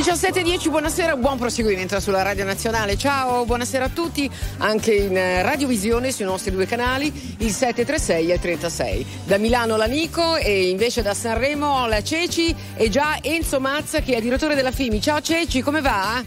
17.10, buonasera, buon proseguimento sulla Radio Nazionale. Ciao, buonasera a tutti, anche in eh, radiovisione sui nostri due canali, il 736 e il 36. Da Milano la Nico e invece da Sanremo la Ceci e già Enzo Mazza che è direttore della FIMI. Ciao Ceci, come va?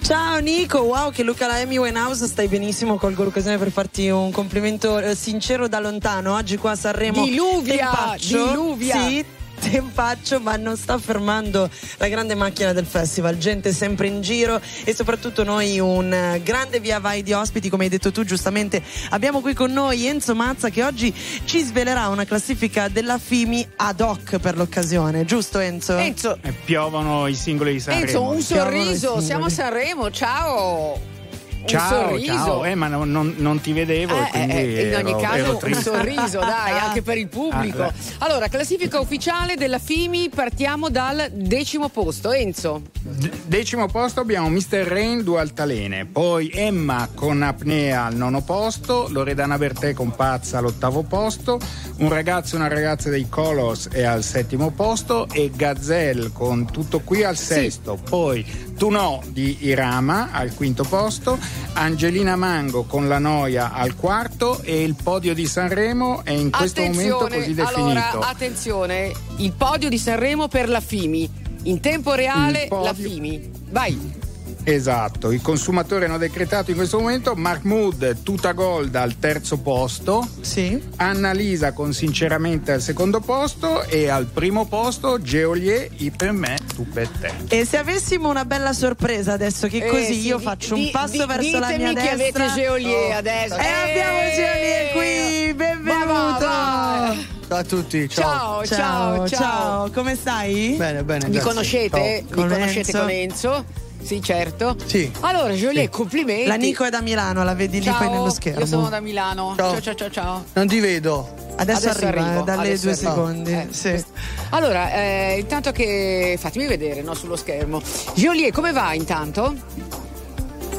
Ciao Nico, wow che Luca la Amy Winehouse stai benissimo, colgo l'occasione per farti un complimento eh, sincero da lontano. Oggi qua a Sanremo Diluvia, diluvia. Sì, tempaccio, ma non sta fermando la grande macchina del festival. Gente sempre in giro e soprattutto noi un grande via vai di ospiti, come hai detto tu giustamente. Abbiamo qui con noi Enzo Mazza che oggi ci svelerà una classifica della FIMI ad hoc per l'occasione, giusto Enzo? Enzo, E piovono i singoli di Sanremo. Enzo, un sorriso, siamo a Sanremo, ciao. Ciao, ciao, eh, ma non, non- non ti vedevo, Eh, quindi eh, in ogni ero- caso ero un sorriso, dai, anche per il pubblico. Ah, allora, classifica ufficiale della FIMI, partiamo dal decimo posto. Enzo. D- decimo posto abbiamo Mr. Rain, due altalene, poi Emma con apnea al nono posto, Loredana Bertè con pazza all'ottavo posto, un ragazzo e una ragazza dei Colors è al settimo posto e Gazelle con tutto qui al sesto, poi Tu no di Irama al quinto posto, Angelina Mango con la noia al quarto e il podio di Sanremo è in questo momento attenzione, così definito. allora, attenzione, il podio di Sanremo per la FIMI. In tempo reale la FIMI. Vai. Esatto, i consumatori hanno decretato in questo momento Mahmoud Tuta Gold al terzo posto, Sì. Annalisa con sinceramente al secondo posto e al primo posto Geolier I per me, tu per te. E se avessimo una bella sorpresa adesso che Eh, così sì, io di- faccio di- un passo di- verso la mia ditemi che destra. avete Geolier adesso. E abbiamo Geolier qui, benvenuto. Va, va, va. Ciao a tutti, ciao. Ciao, ciao, ciao. come stai? Bene, bene. Mi grazie. conoscete? Ciao. Mi Con conoscete Enzo? con Enzo? Sì, certo. Sì. Allora, Geolier, complimenti. La Nico è da Milano, la vedi lì ciao, poi nello schermo. Io sono da Milano. Ciao. Ciao, ciao, ciao, ciao. Non ti vedo. Adesso, arriva, arrivo, dalle adesso due arrivo. secondi. Eh, sì. Allora, eh, intanto che fatemi vedere no, sullo schermo. Geolier, come va intanto?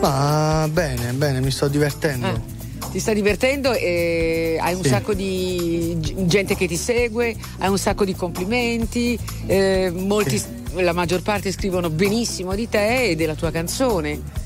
Ma bene, bene, mi sto divertendo. Eh, Ti stai divertendo e hai un Sì. sacco di gente che ti segue, hai un sacco di complimenti, eh, molti, la maggior parte scrivono benissimo di te e della tua canzone.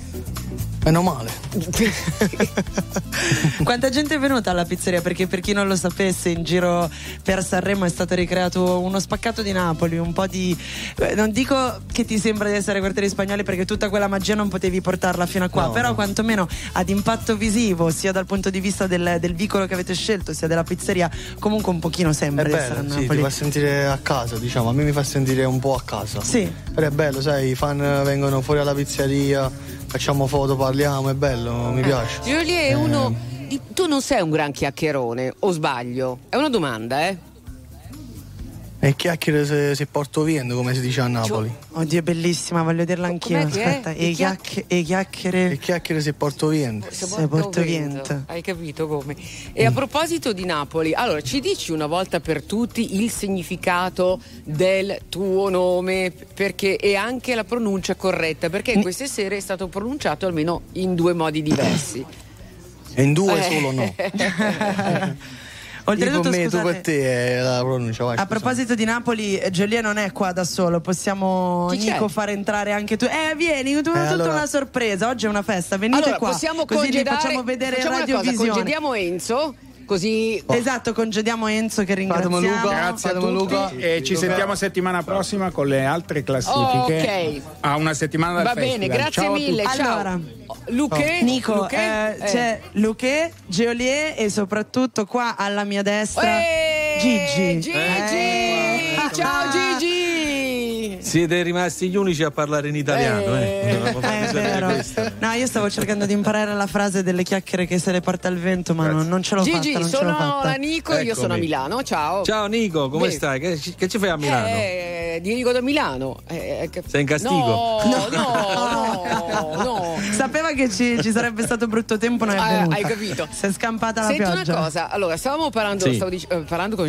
Meno male. Quanta gente è venuta alla pizzeria? Perché per chi non lo sapesse, in giro per Sanremo è stato ricreato uno spaccato di Napoli, un po' di. eh, Non dico che ti sembra di essere quartieri spagnoli perché tutta quella magia non potevi portarla fino a qua, No, però no. quantomeno ad impatto visivo, sia dal punto di vista del, del vicolo che avete scelto, sia della pizzeria, comunque un pochino sembra di essere a bello, sì, ti Napoli. fa sentire a casa, diciamo. A me mi fa sentire un po' a casa. Sì. Però è bello, sai, i fan vengono fuori alla pizzeria, facciamo foto, parliamo, è bello, mi piace. Geolier è uno. di- tu non sei un gran chiacchierone, o sbaglio? È una domanda, eh? E chiacchiere se, se porto vento, come si dice a Napoli. Oddio, è bellissima, voglio dirla anch'io. Com'è che è? Aspetta, E chiac- chiacch- e chiacchiere. E chiacchiere se porto vento. Se Se porto vento. Hai capito come? E a proposito di Napoli, allora ci dici una volta per tutti il significato del tuo nome perché e anche la pronuncia corretta, perché Mm. queste sere è stato pronunciato almeno in due modi diversi. E in due Eh. solo no. Oltretutto, con me, scusate, con te è la pronuncia. Vai, A proposito di Napoli, eh, Gelia non è qua da solo, possiamo Chi c'è? Nico far entrare anche tu. Eh, vieni, tu, tutta allora- una sorpresa. Oggi è una festa, venite allora, qua. possiamo così vi congedare facciamo vedere facciamo cosa, radiovisione. congediamo Enzo, così Esatto, congediamo Enzo che ringraziamo. Fatemi Luca. Grazie a Fatemi tutti Luca. e ci Luca. sentiamo settimana prossima con le altre classifiche. Ok. A una settimana dal Va festival. bene, grazie Ciao a mille. Ciao. Allora, Luque, Nico, Luque, eh, eh. c'è Luque, Geolier e soprattutto qua alla mia destra Eh, Gigi. Gigi! Eh. Ciao Gigi! Siete rimasti gli unici a parlare in italiano, eh? Eh. Eh. No, io stavo cercando di imparare la frase delle chiacchiere che se le porta il vento, ma non, non ce l'ho Gigi, fatta. L'ho sono fatta. la Nico e io Eccomi. sono a Milano. Ciao. Ciao Nico, come Bene. stai? Che, ci- che ci fai a Milano? Eh, Diego da Milano. Eh, che- Sei in castigo? No, no, no, no. Sapeva che ci, ci sarebbe stato brutto tempo, non è Ah, venuta. hai capito. Si è scampata la Senti pioggia. una cosa, allora stavamo parlando, Sì. stavo dic- eh, parlando con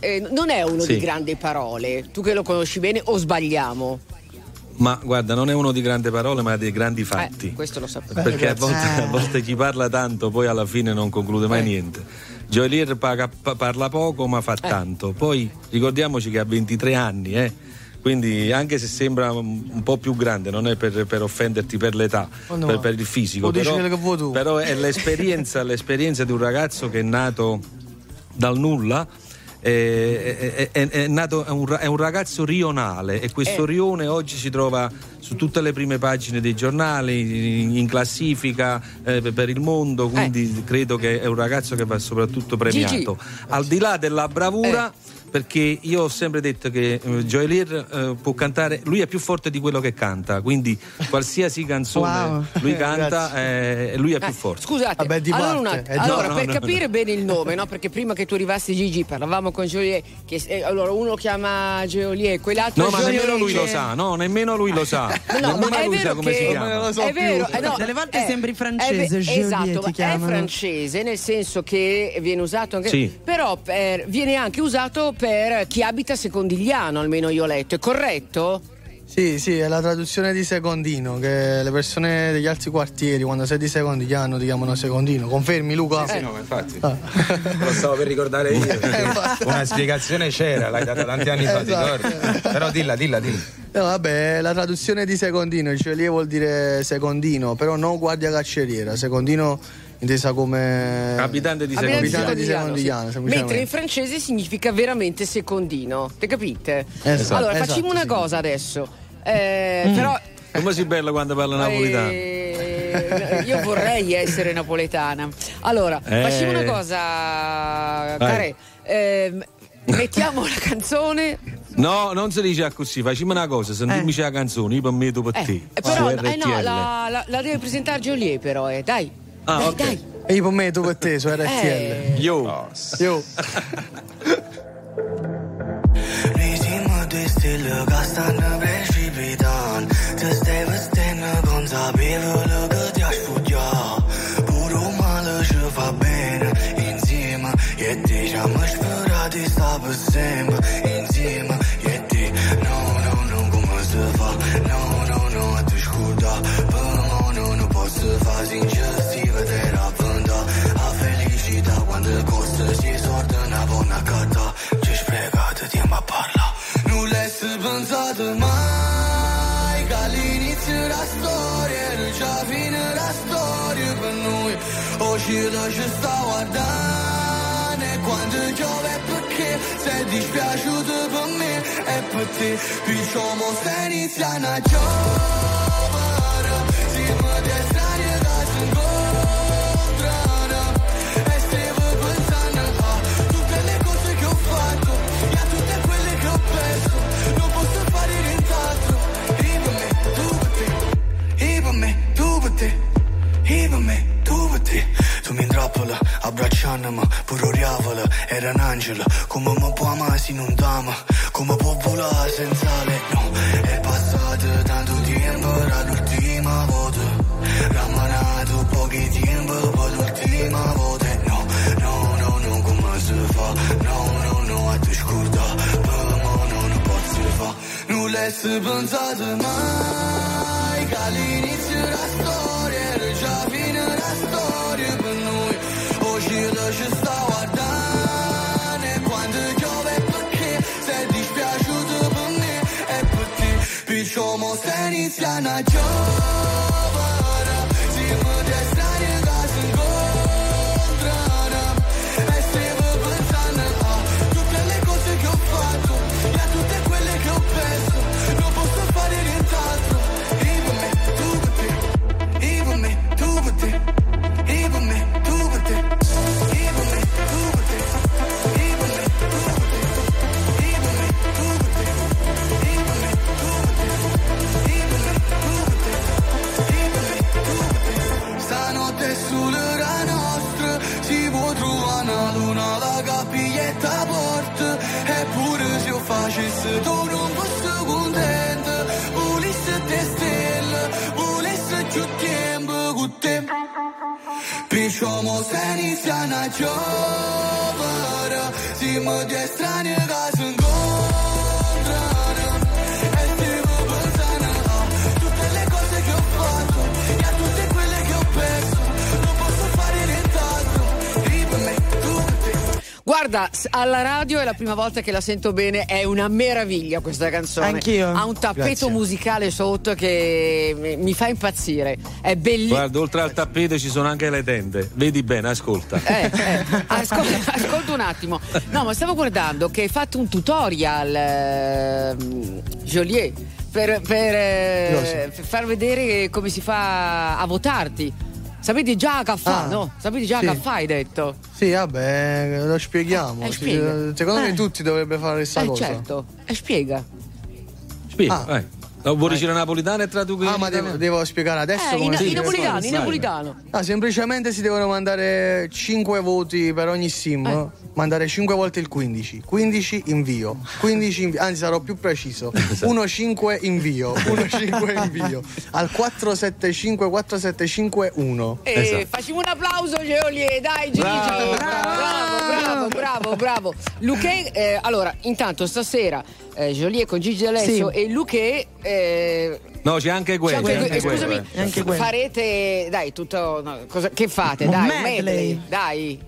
eh, non è uno Sì. di grandi parole, tu che lo conosci bene o sbagliamo? Ma guarda, non è uno di grandi parole, ma di grandi fatti. Eh, questo lo sapevo. Perché a volte, Eh. a volte chi parla tanto, poi alla fine non conclude mai Eh. niente. Joelier parla poco, ma fa tanto. Poi ricordiamoci che ha 23 anni, eh. Quindi anche se sembra un po' più grande, non è per, per offenderti per l'età, Oh no. per, per il fisico, Lo dici però, quello che vuoi tu. però è l'esperienza, l'esperienza di un ragazzo che è nato dal nulla. È, è- è- è nato, è, un, è un ragazzo rionale e questo Eh. rione oggi si trova su tutte le prime pagine dei giornali, in, in classifica eh, per il mondo, quindi credo che è un ragazzo che va soprattutto premiato. Gigi. Al di là della bravura, perché io ho sempre detto che eh, Joelier eh, può cantare, lui è più forte di quello che canta, quindi qualsiasi canzone Wow. lui canta, eh, lui è più Eh, forte. Scusate, Vabbè, di allora, un parte, attimo. è di- Allora, No, no, per no, capire bene il nome, no? perché prima che tu arrivassi Gigi parlavamo con Joliet, che, eh, allora uno chiama Joliet, quell'altro No, ma Joliet- nemmeno lui lo sa, no, nemmeno lui lo sa. No, ma è vero come che si Non chiama. lo so è vero, eh, no, Delle volte eh, sembri francese, Joliet esatto, ti ma è francese nel senso che viene usato anche Sì. però per- viene anche usato per chi abita Secondigliano, almeno io ho letto, è corretto? Sì, sì, è la traduzione di secondino, che le persone degli altri quartieri, quando sei di secondigliano, ti chiamano secondino. Confermi, Luca? Sì, no, ma infatti. Ah. Lo stavo per ricordare io. infatti. Una spiegazione c'era, l'hai data tanti anni fa, ti Esatto. ricordi? Però dilla, dilla, dilla. No, vabbè, la traduzione di secondino, il celier vuol dire secondino, però non guardia carceriera, secondino intesa come Abitante di Secondigliano. Mentre in francese significa veramente secondino, te capite? Esatto, allora esatto, facciamo una sì. cosa adesso, eh, però Come si bella quando parla napolitano? Eh, io vorrei essere napoletana. Allora, Eh. facciamo una cosa, care. ehm, mettiamo la canzone. No, non si dice così, facciamo una cosa, sentimici la canzone, io per me tu per Eh, te. eh, però, eh, no, la, la- la deve presentare Joliet, però, eh. dai. Ah, dai, okay. dai. E io per me, tu per te, su RTL. Eh. Yo. Oh. Yo. Rizimodestilga sana precipitan Testevestene consapevolă că te-aș fugia Purul fa bene Inzima e deja mă șpărat sempre pensato mai Che all'inizio la storia Era già fine la storia per noi. Oggi lo ci sta guardando E quando piove perché? Sei dispiaciuto per me E per te Perciò mo stai iniziando a giovere capălă Abraceană-mă, puroreavălă Era un angelo, angel Cum mă poama si nu dama come può volare senza le No, è passato tanto tempo dall'ultima volta Ramanato pochi tempo Poi l'ultima volta No, no, no, no, come si fa No, no, no, atunci curda Pă mă, nu, nu pot să fa nulla è pensato mai Ca l'inizio era storia Somos Ceniciana, yo. вся ночевара Зима, где стране газунга Guarda, alla radio è la prima volta che la sento bene, è una meraviglia questa canzone. Anch'io. Ha un tappeto Grazie. musicale sotto che mi- fa impazzire. È bellissimo. Guarda, oltre al tappeto ci sono anche le tende. Vedi bene, ascolta. Eh, eh, ascolta, ascolta un attimo. No, ma stavo guardando che hai fatto un tutorial, ehm, Joliet, per, per, eh, per far vedere come si fa a votarti. Sapete già che fa, Ah, no? Sapete già sì. che fa, hai detto. Sì, vabbè, lo spieghiamo. Eh, spiega. Secondo me Eh. tutti dovrebbero fare questa Eh, cosa. certo. E spiega. Spiega, Ah. vai. No, vuoi dire napolitano e traduci Ah, in ma devo, devo spiegare adesso Eh, in, come si in napolitano, in napolitano. No, semplicemente si devono mandare 5 voti per ogni sim. Eh. Mandare 5 volte il 15. 15 invio. 15 invio. Anzi, sarò più preciso. 1-5 invio. 1-5 invio. Al 475 475 1. E Esatto. facciamo un applauso, Joliet, dai, Gigi. Bravo. bravo, bravo, bravo, bravo. Luque, eh, allora, intanto stasera eh, Joliet con Gigi D'Alessio Sì. e Luque. eh, No, c'è anche quello. que- scusami. Anche farete, dai, tutto. no, cosa- che fate? Un dai, medley. dai.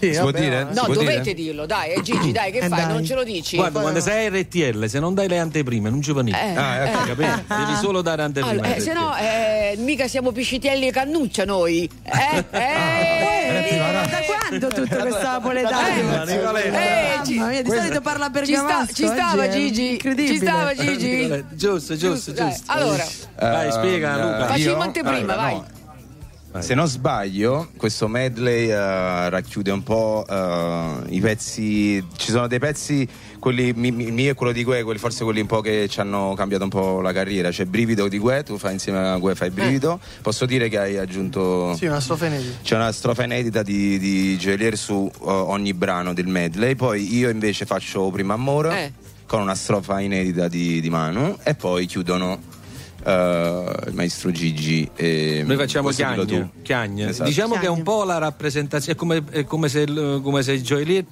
Sì, Si può dire? No, può dovete dire? dirlo, dai, eh, Gigi, dai, che Eh, fai? dai. Non ce lo dici? Guarda, Poi- quando sei RTL, se non dai le anteprime, non ci va niente. Eh, Ah, ecco, eh. Capito? Devi solo dare anteprime. Allora, eh, se no, eh, mica siamo piscitelli e cannuccia noi. Eh? Eh? Ma da quando tutto questo napoletano? Eh. Eh, ci- Mamma mia, di solito parla Ci, sta- bergamasco. ci stava Gigi? Ci stava Gigi? Giusto, giusto, giusto. Allora, Vai, spiega, Luca. Facciamo anteprima, vai. Se non sbaglio, questo medley eh, racchiude un po' eh, i pezzi. Ci sono dei pezzi, quelli mi- mi- mio e quello di Gue, quelli forse quelli un po' che ci hanno cambiato un po' la carriera. C'è Brivido di Gue, tu fai insieme a Gue, fai Brivido. Posso dire che hai aggiunto. Sì, una strofa inedita. C'è una strofa inedita di, di Gelier su eh, ogni brano del medley. Poi io invece faccio Prima Amore Eh. con una strofa inedita di, di Manu. E poi chiudono eh, il maestro Gigi. E Noi facciamo tu. chiagne. Esatto. Diciamo che è un po' la rappresentazione, è come, è come se, il- come se Joelir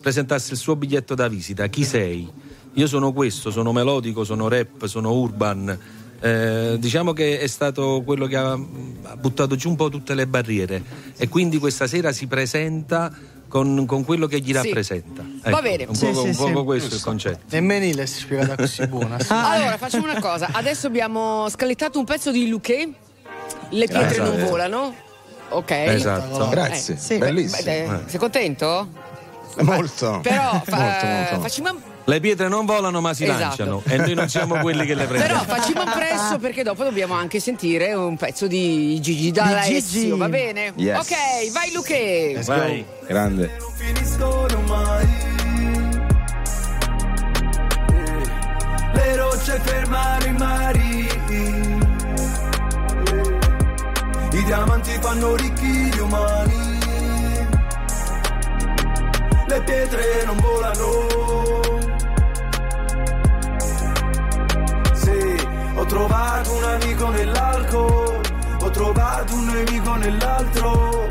presentasse il suo biglietto da visita. Chi sei? Io sono questo, sono melodico, sono rap, sono urban. Eh, diciamo che è stato quello che ha, ha buttato giù un po' tutte le barriere e quindi questa sera si presenta con, con quello che gli Sì. rappresenta. Va bene. Un Sì, poco, sì, un poco sì. questo è il concetto. Nemmeno l'è spiegata così buona. Allora, facciamo una cosa. Adesso abbiamo scalettato un pezzo di Luque. Le pietre Esatto. non volano. Ok. Esatto. Grazie, Eh, sì. bellissimo. Beh, eh, sei contento? molto. Però fa- molto, molto. facciamo Le pietre non volano ma si Esatto. lanciano e noi non siamo quelli che le prendiamo. Però facciamo presto perché dopo dobbiamo anche sentire un pezzo di Gigi D'Alessio, Gigi. va bene? Yes. Ok, vai Luque. Vai. Grande. non finiscono mai. Le rocce fermano i mari. I diamanti fanno ricchi gli umani. Le pietre non volano. Trovato un nemico nell'altro.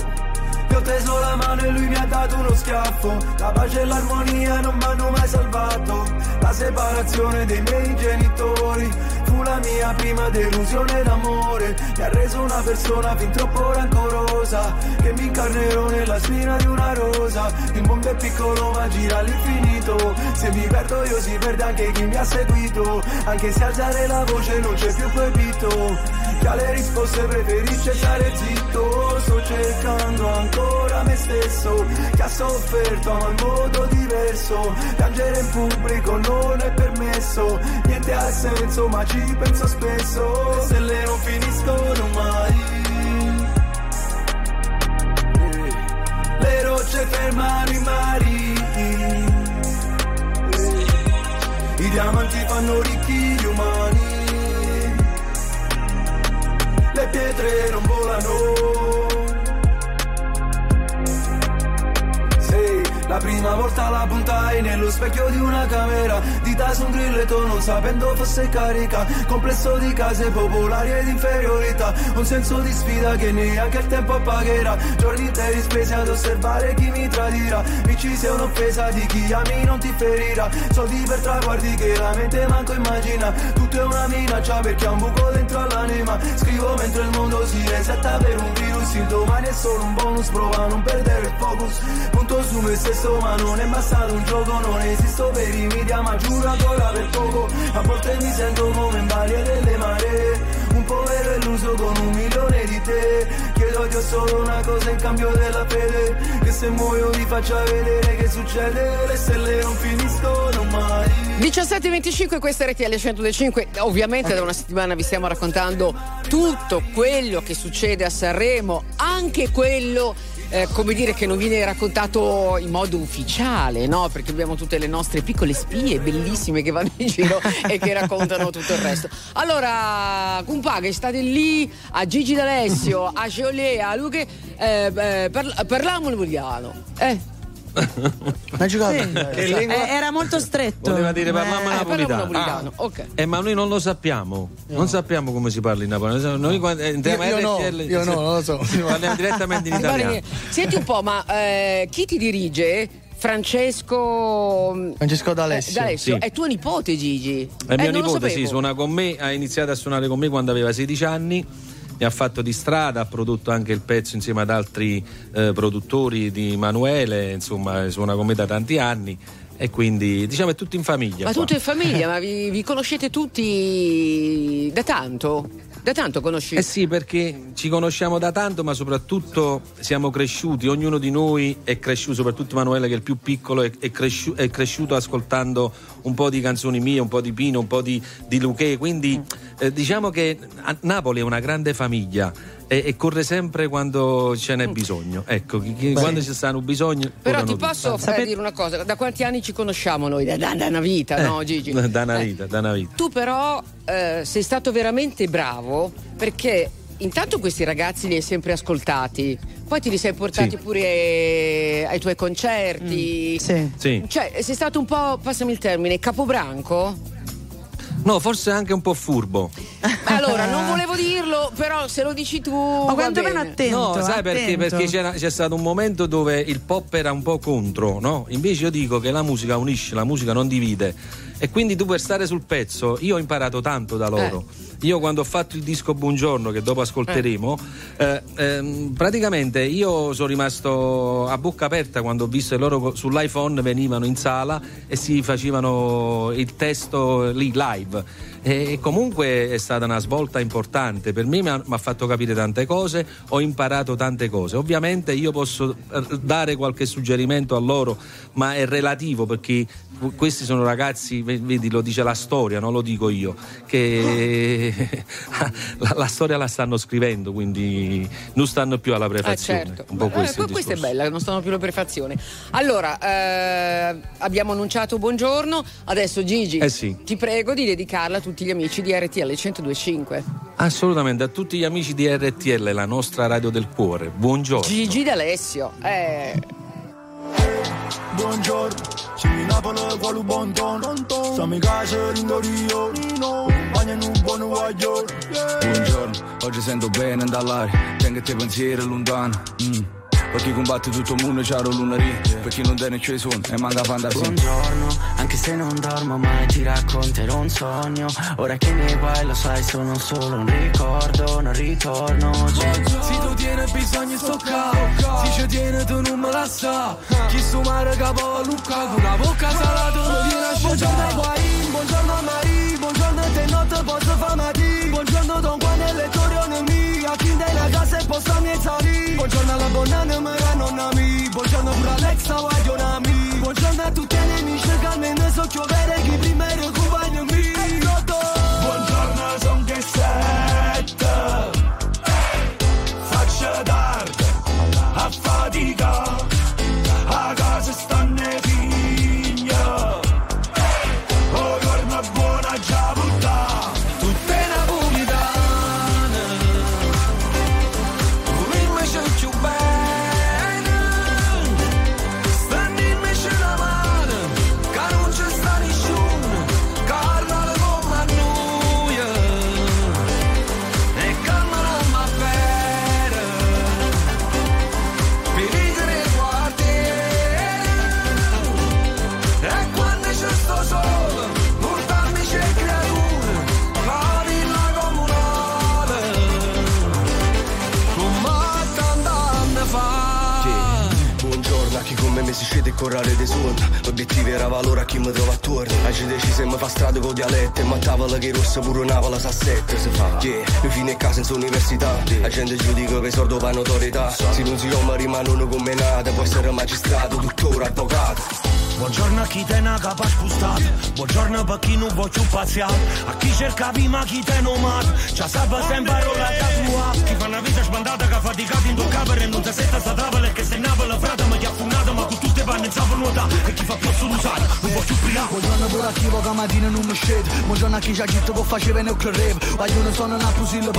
Gli ho teso la mano e lui mi ha dato uno schiaffo. La pace e l'armonia non mi hanno mai salvato. La separazione dei miei genitori fu la mia prima delusione d'amore. Mi ha reso una persona fin troppo rancorosa. Che mi incarnerò nella spina di una rosa. Il mondo è piccolo ma gira all'infinito. Se mi perdo io si perde anche chi mi ha seguito. Anche se alzare la voce non c'è più proibito. Che alle risposte preferisce stare zitto Sto cercando ancora me stesso Che ha sofferto ma in modo diverso. Piangere in pubblico non è permesso Niente ha senso ma ci penso spesso. Le stelle non finiscono mai. Le rocce fermano i mari. I diamanti fanno ricchi le la prima volta la puntai nello specchio di una camera, dita su un grilletto non sapendo fosse carica, complesso di case popolari ed inferiorità, un senso di sfida che neanche il tempo pagherà, giorni interi spesi ad osservare chi mi tradirà, vinci se un'offesa di chi ami non ti ferirà, soldi per traguardi che la mente manco immagina, tutto è una minaccia perché ha un buco dentro all'anima, scrivo mentre il mondo si resetta per un virus, il domani è solo un bonus, prova a non perdere il focus, punto su me stesso ma non è mai un gioco Non esisto per i media ma giuro ancora per poco. A volte mi sento come in balia delle maree un povero illuso con un milione di te Dio solo una cosa in cambio della fede. Che se muoio vi faccia vedere che succede. Le stelle non finiscono mai. 17.25 questa è RTL 105 ovviamente da una settimana vi stiamo raccontando tutto quello che succede a Sanremo anche quello eh, come dire che non viene raccontato in modo ufficiale no? perché abbiamo tutte le nostre piccole spie bellissime che vanno in giro e che raccontano tutto il resto allora Cumpaga state lì a Gigi D'Alessio a Geolé a Luche eh, eh, parla- parliamo italiano eh Ma giocato Sì. Eh, era molto stretto. Voleva dire Eh, parliamo eh, parliamo napolitano. napolitano ok Eh, ma noi non lo sappiamo, non sappiamo come si parla in napoletano. Noi quando entriamo Io- io no, io no, non lo so. Parliamo direttamente in italiano. Senti un po', ma eh, chi ti dirige? Francesco Francesco D'Alessio. Eh, D'Alessio. Sì. È tuo nipote Gigi? È Eh, mio nipote, sì, suona con me, ha iniziato a suonare con me quando aveva 16 anni, mi ha fatto di strada, ha prodotto anche il pezzo insieme ad altri eh, produttori di Manuele, insomma suona con me da tanti anni e quindi diciamo è tutto in famiglia. Ma qua. tutto in famiglia, ma vi, vi conoscete tutti da tanto? Da tanto conosci? Eh sì, perché ci conosciamo da tanto, ma soprattutto siamo cresciuti, ognuno di noi è cresciuto, soprattutto Emanuele che è il più piccolo, è, è cresciu- è cresciuto ascoltando un po' di canzoni mie, un po' di Pino, un po' di, di Luché, quindi eh, diciamo che a- Napoli è una grande famiglia e, e corre sempre quando ce n'è bisogno. Ecco, chi- chi- quando ci stanno bisogni. Però ti posso fare dire una cosa, da quanti anni ci conosciamo noi? Da, da- da una vita, no Gigi? Eh, Da una Eh, vita, da una vita. Tu però eh, sei stato veramente bravo perché intanto questi ragazzi li hai sempre ascoltati, poi te li sei portati Sì. pure ai tuoi concerti. Sì. Sì. Cioè, sei stato un po', passami il termine, capobranco? No, forse anche un po' furbo. Allora, non volevo dirlo, però se lo dici tu. Ma quantomeno bene. attento. No, sai perché? attento. Perché c'era- c'è stato un momento dove il pop era un po' contro, no? Invece io dico che la musica unisce, la musica non divide. E quindi tu per stare sul pezzo, io ho imparato tanto da loro. Io quando ho fatto il disco Buongiorno, che dopo ascolteremo, eh, ehm, praticamente io sono rimasto a bocca aperta quando ho visto che loro sull'iPhone venivano in sala e si facevano il testo lì live. E comunque è stata una svolta importante. Per me mi ha, mi ha fatto capire tante cose, ho imparato tante cose. Ovviamente io posso eh, dare qualche suggerimento a loro, ma è relativo perché questi sono ragazzi, ve- vedi, lo dice la storia, non lo dico io, che la, la storia la stanno scrivendo, quindi non stanno più alla Ah, prefazione. certo. Un po' Eh, questo questa è bella, non stanno più le prefazioni. Allora, eh, abbiamo annunciato buongiorno. Adesso Gigi, Eh sì. ti prego di dedicarla a tutti gli amici di RTL 1025. Assolutamente, a tutti gli amici di RTL, la nostra radio del cuore. Buongiorno. Gigi D'Alessio. Eh, Buongiorno, ci mi Napoli quale buon tono Stiamo in casa in Rio Compagni in un buon guaglione Buongiorno, oggi sento bene dall'aria Tengo te pensieri lontano mm. Per chi combatte tutto il mondo c'ha la lunari Per chi non tiene c'è suono e manca fantasia Buongiorno, anche se non dormo mai ti racconterò un sogno. Ora che i miei guai lo sai sono solo un ricordo, non ritorno Si tu tieni bisogno sto Si ci tiene tu non me la sa. Chi sto mare capo a Luca Con la bocca salata. Non viene a Buongiorno ai guai, buongiorno a Maria Buongiorno a te notte posso fare matì Buongiorno Don Juan e le torrione mia A chi dai la casa e posso mi salì Buongiorno alla buona mera nonna mi Buongiorno pure Alexa guagliona mi Buongiorno a tutti i nemici che almeno so chiovere Chi prima era compagno correre di suono L'obiettivo era valore a chi mi trova attorno. Oggi deciso e mi fa strada con dialetto. E ma tavola che rossa pure Napoli sa sette si fa? Yeah, noi fine casa senza università. La gente giudica per sordo per notorietà Se non si chiama rimangono come nata. Può essere magistrato, dottore, avvocato. Buongiorno a chi te ne ha capa spustat Buongiorno per chi non vuoi più paziare A chi cerca prima chi te non mat. C'ha salva sempre parola da tua Chi fa una vita sbandata che ha faticato in tocca Per non ti setta sta tavola che se navola frate Mi chi ha funnato ma con tutte panne non nuota E chi fa più solusato non vuoi più prima Buongiorno a chi che mattina non mi scende Buongiorno a chi ha detto che faceva nel rave Vogliono sono una pusilla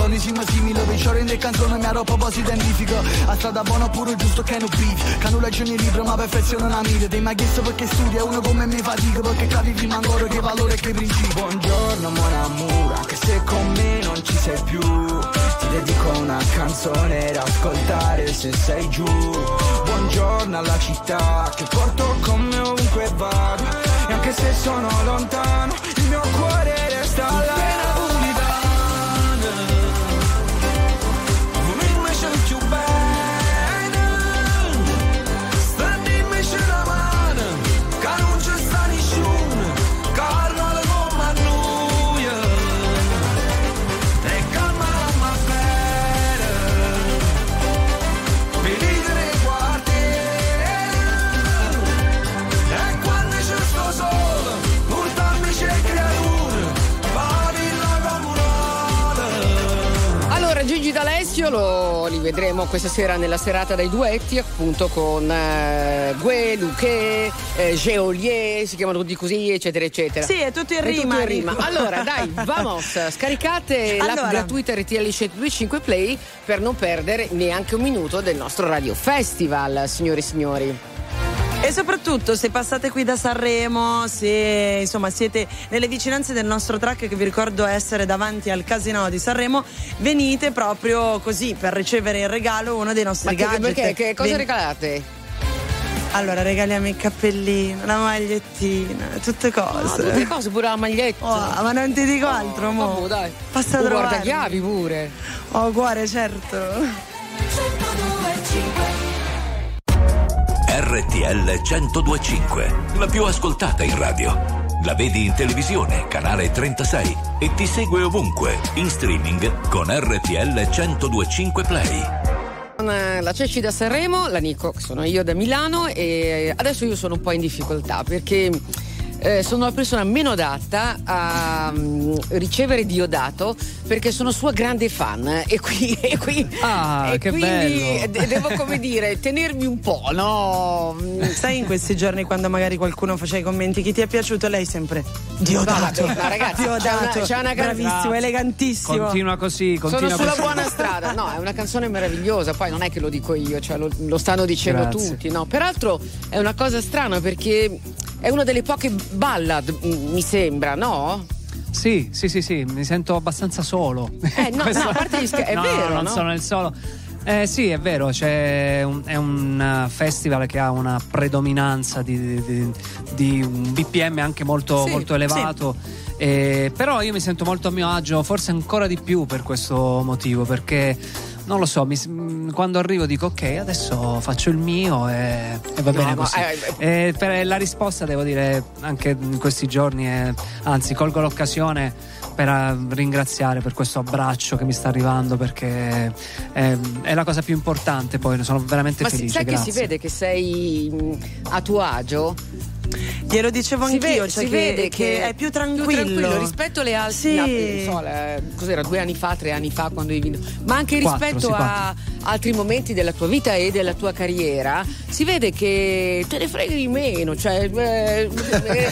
simili Per ciò rende canzone mia roba poi si identifica A strada buona pure giusto che non beef Che non legge nei libri ma perfezione una mira. Dei mai chiesto perché studia uno come me fatica Perché capi prima ancora che valore e che principio. Buongiorno mon amour, anche se con me non ci sei più dedico una canzone da ascoltare se sei giù. Buongiorno alla città che porto con me ovunque vado. E anche se sono lontano il mio cuore resta là D'Alessio lo li vedremo questa sera nella serata dei duetti appunto con eh, Gue, Luque, eh, Geolier, si chiamano tutti così eccetera eccetera. Sì, è tutto in rima. Tutto in rima. Allora dai, vamos, scaricate Allora. l'app gratuita RTL 1025 Play per non perdere neanche un minuto del nostro Radio Festival, signori e signori. E soprattutto se passate qui da Sanremo, se insomma siete nelle vicinanze del nostro track che vi ricordo essere davanti al casino di Sanremo, venite proprio così per ricevere in regalo uno dei nostri Ma che, gadget. perché, che cosa Ven- regalate? Allora regaliamo il cappellino, la magliettina, tutte cose. Ah, tutte cose, pure la maglietta. Oh, ma non ti dico altro, mo. vabbè, dai. Passa a guarda chiavi pure. Oh, cuore, certo. RTL 1025, la più ascoltata in radio. La vedi in televisione, canale 36 e ti segue ovunque, in streaming con RTL 1025 Play. Eh, la Ceci da Sanremo, la Nico, sono io da Milano e adesso io sono un po' in difficoltà perché eh, sono la persona meno adatta a mm, ricevere Diodato perché sono sua grande fan e qui, e qui- Ah, e che quindi bello. de- devo come dire tenermi un po', no? Mm, Sai in questi giorni quando magari qualcuno faceva i commenti chi ti è piaciuto lei sempre Diodato. No, ragazzi, Diodato. c'è una- c'è una bravissimo, canzone- elegantissimo. Continua così, continua Sono sulla così. buona strada, no, è una canzone meravigliosa, poi non è che lo dico io, cioè lo, lo stanno dicendo Grazie. tutti, no? Peraltro è una cosa strana perché è una delle poche ballad, mi sembra, no? Sì, sì, sì, sì, mi sento abbastanza solo. Eh, no, no, a parte gli scher- è No, vero, non no? sono nel solo. Eh, sì, è vero, c'è un- è un uh, festival che ha una predominanza di, di- di un BPM anche molto, Sì, molto elevato. Eh, però io mi sento molto a mio agio, forse ancora di più per questo motivo, perché non lo so, mi mm, quando arrivo dico ok, adesso faccio il mio e, e va No, bene ma, così. eh, Eh, per la risposta devo dire anche in questi giorni, eh, anzi colgo l'occasione per eh, ringraziare per questo abbraccio che mi sta arrivando perché eh, è la cosa più importante poi ne sono veramente Ma felice. sai che grazie. si vede che sei mh, a tuo agio? Glielo dicevo Si anch'io, vede- cioè si che, vede che è più tranquillo. rispetto alle altre Sì. so, cos'era due anni fa, tre anni fa quando hai vinto, ma anche Quattro, rispetto sì, a altri momenti della tua vita e della tua carriera, si vede che te ne freghi di meno, cioè eh, eh,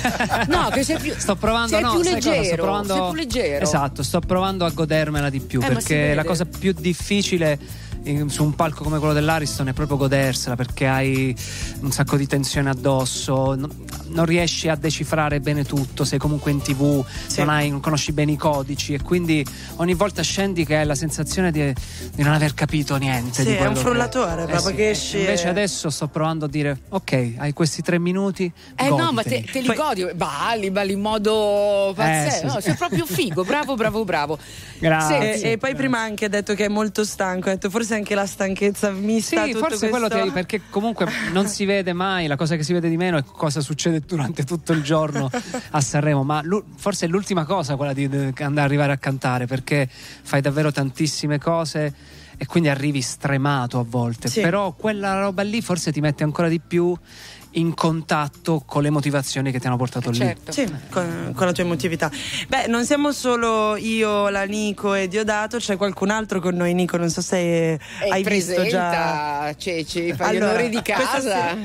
no, che sei più Sto provando, sei no, più cosa? leggero, Sto provando, sei più leggero. Esatto, sto provando a godermela di più Eh, perché la cosa più difficile in- su un palco come quello dell'Ariston è proprio godersela perché hai un sacco di tensione addosso, non, non riesci a decifrare bene tutto, sei comunque in tv, non, hai- non conosci bene i codici e quindi ogni volta scendi che hai la sensazione di, di non aver capito niente. Sì, di è un frullatore, eh proprio sì. che esci Invece e- adesso sto provando a dire ok, hai questi tre minuti. Eh no, ma te, goditeli. te li godi, balli, balli in modo pazzesco, Eh, sì, no, sì. sei proprio figo, bravo, bravo, bravo. Grazie. E, e poi prima ha anche detto che è molto stanco, ha detto forse forse anche la stanchezza mista. Sì, forse quello questo- che, perché comunque non si vede mai, la cosa che si vede di meno è cosa succede durante tutto il giorno a Sanremo, ma forse è l'ultima cosa quella di, di andare arrivare a cantare perché fai davvero tantissime cose e quindi arrivi stremato a volte, Sì. però quella roba lì forse ti mette ancora di più in contatto con le motivazioni che ti hanno portato lì. Certo. Sì, con, con la tua emotività. Beh, non siamo solo io, la Nico e Diodato, c'è qualcun altro con noi, Nico. Non so se E hai visto già. presenta, Ceci, fa gli Allora, onori di casa.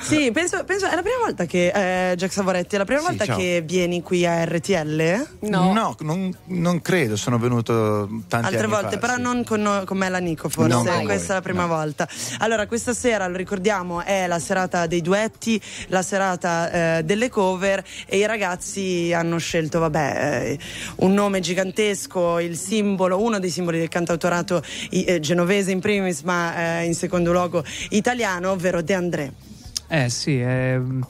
Sì, penso, penso è la prima volta che eh, Jack Savoretti, è la prima Sì, volta ciao. che vieni qui a RTL? No. non, non credo, sono venuto tanti Altre volte, fa, però sì. non con, con me la Nico, forse. Non Questa voi, è la prima no. volta. Allora, questa sera, lo ricordiamo, è la serata dei duetti, la serata eh, delle cover e i ragazzi hanno scelto, vabbè, eh, un nome gigantesco, il simbolo, uno dei simboli del cantautorato eh, genovese in primis, ma eh, in secondo luogo italiano, ovvero De André. Eh sì, ehm,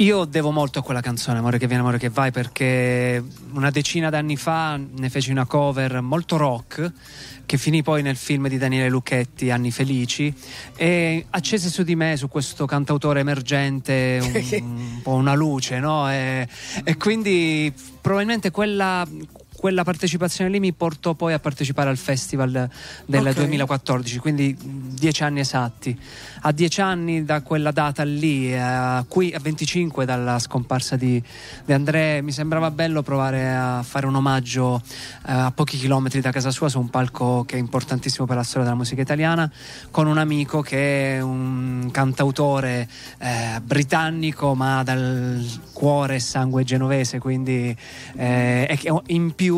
io devo molto a quella canzone, Amore che viene, amore che vai, perché una decina d'anni fa ne feci una cover molto rock che finì poi nel film di Daniele Lucchetti, Anni Felici, e accese su di me, su questo cantautore emergente, un, un po' una luce, no? E, e quindi probabilmente quella... Quella partecipazione lì mi portò poi a partecipare al festival del Ok. 2014, quindi mh, dieci anni esatti. A dieci anni da quella data lì, a, qui, a 25 dalla scomparsa di, di André, mi sembrava bello provare a fare un omaggio eh, a pochi chilometri da casa sua su un palco che è importantissimo per la storia della musica italiana, con un amico che è un cantautore eh, britannico ma dal cuore e sangue genovese, quindi eh, che in più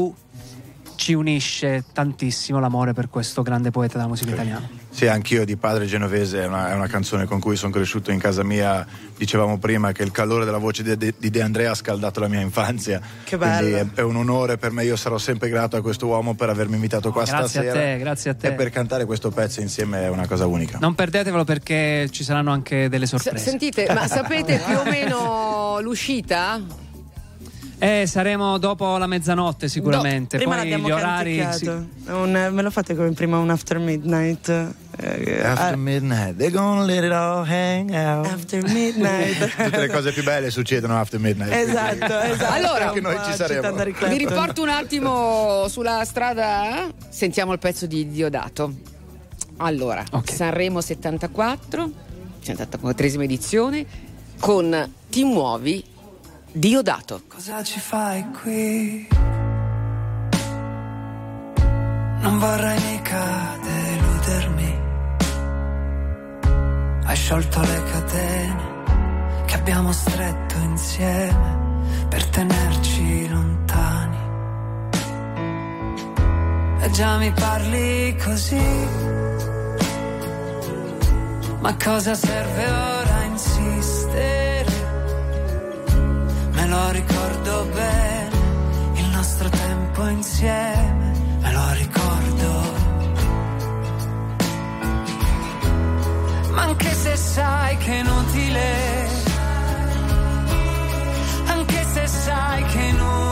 ci unisce tantissimo l'amore per questo grande poeta della musica italiana. Sì, anch'io di padre genovese, è una, è una canzone con cui sono cresciuto in casa mia. Dicevamo prima che il calore della voce di De, di De Andrea ha scaldato la mia infanzia. Che Quindi bello. è, è un onore per me, io sarò sempre grato a questo uomo per avermi invitato qua Grazie a stasera. te, grazie a te. E per cantare questo pezzo insieme è una cosa unica. Non perdetevelo perché ci saranno anche delle S- sorprese. sentite, ma sapete più o meno l'uscita? Eh, saremo dopo la mezzanotte sicuramente. Prima Poi l'abbiamo gli orari. sì. Un- me lo fate come prima un after midnight? Eh, After ah, midnight, they're gonna let it all hang out. after midnight. Tutte le cose più belle succedono after midnight. esatto, esatto. Allora, Anche noi ci saremo. Vi riporto un attimo sulla strada. Sentiamo il pezzo di Diodato. Allora, Ok. Sanremo 74, 74esima edizione, con Ti muovi Diodato. Cosa ci fai qui? Non vorrei mica deludermi. Hai sciolto le catene che abbiamo stretto insieme per tenerci lontani. E già mi parli così. Ma cosa serve ora Me lo ricordo bene, il nostro tempo insieme, me lo ricordo. Ma anche se sai che è inutile, anche se sai che inutile,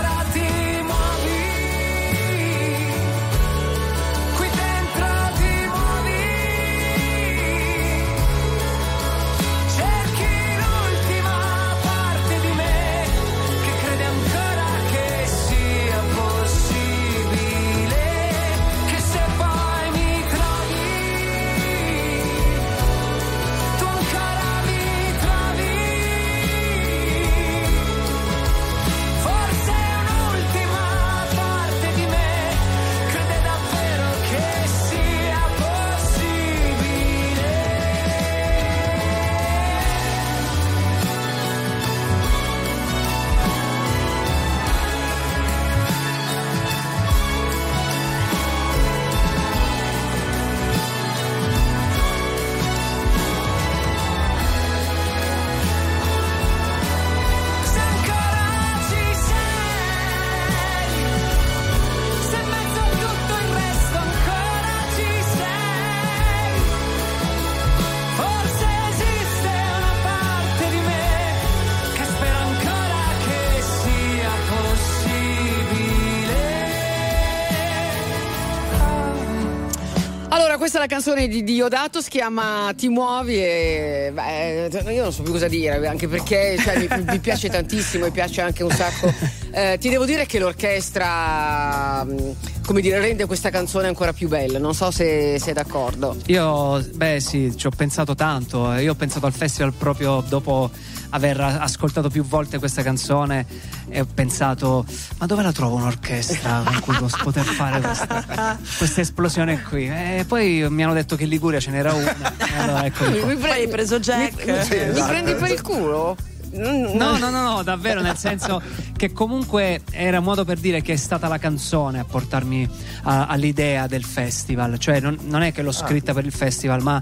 questa è la canzone di Diodato, si chiama Ti muovi e beh, io non so più cosa dire, anche perché cioè, mi, mi piace tantissimo, mi piace anche un sacco. Eh, ti devo dire che l'orchestra, mh, come dire, rende questa canzone ancora più bella, non so se sei d'accordo. Io, beh sì, ci ho pensato tanto. Io ho pensato al festival proprio dopo aver ascoltato più volte questa canzone e ho pensato, ma dove la trovo un'orchestra con cui posso poter fare questa, questa esplosione qui? E poi mi hanno detto che in Liguria ce n'era una. Allora qua. Mi pre- hai preso Jack? Mi, mi- mi prendi per il culo? No, no, no, no, davvero, nel senso che comunque era un modo per dire che è stata la canzone a portarmi a- all'idea del festival. Cioè, non, non è che l'ho scritta per il festival, ma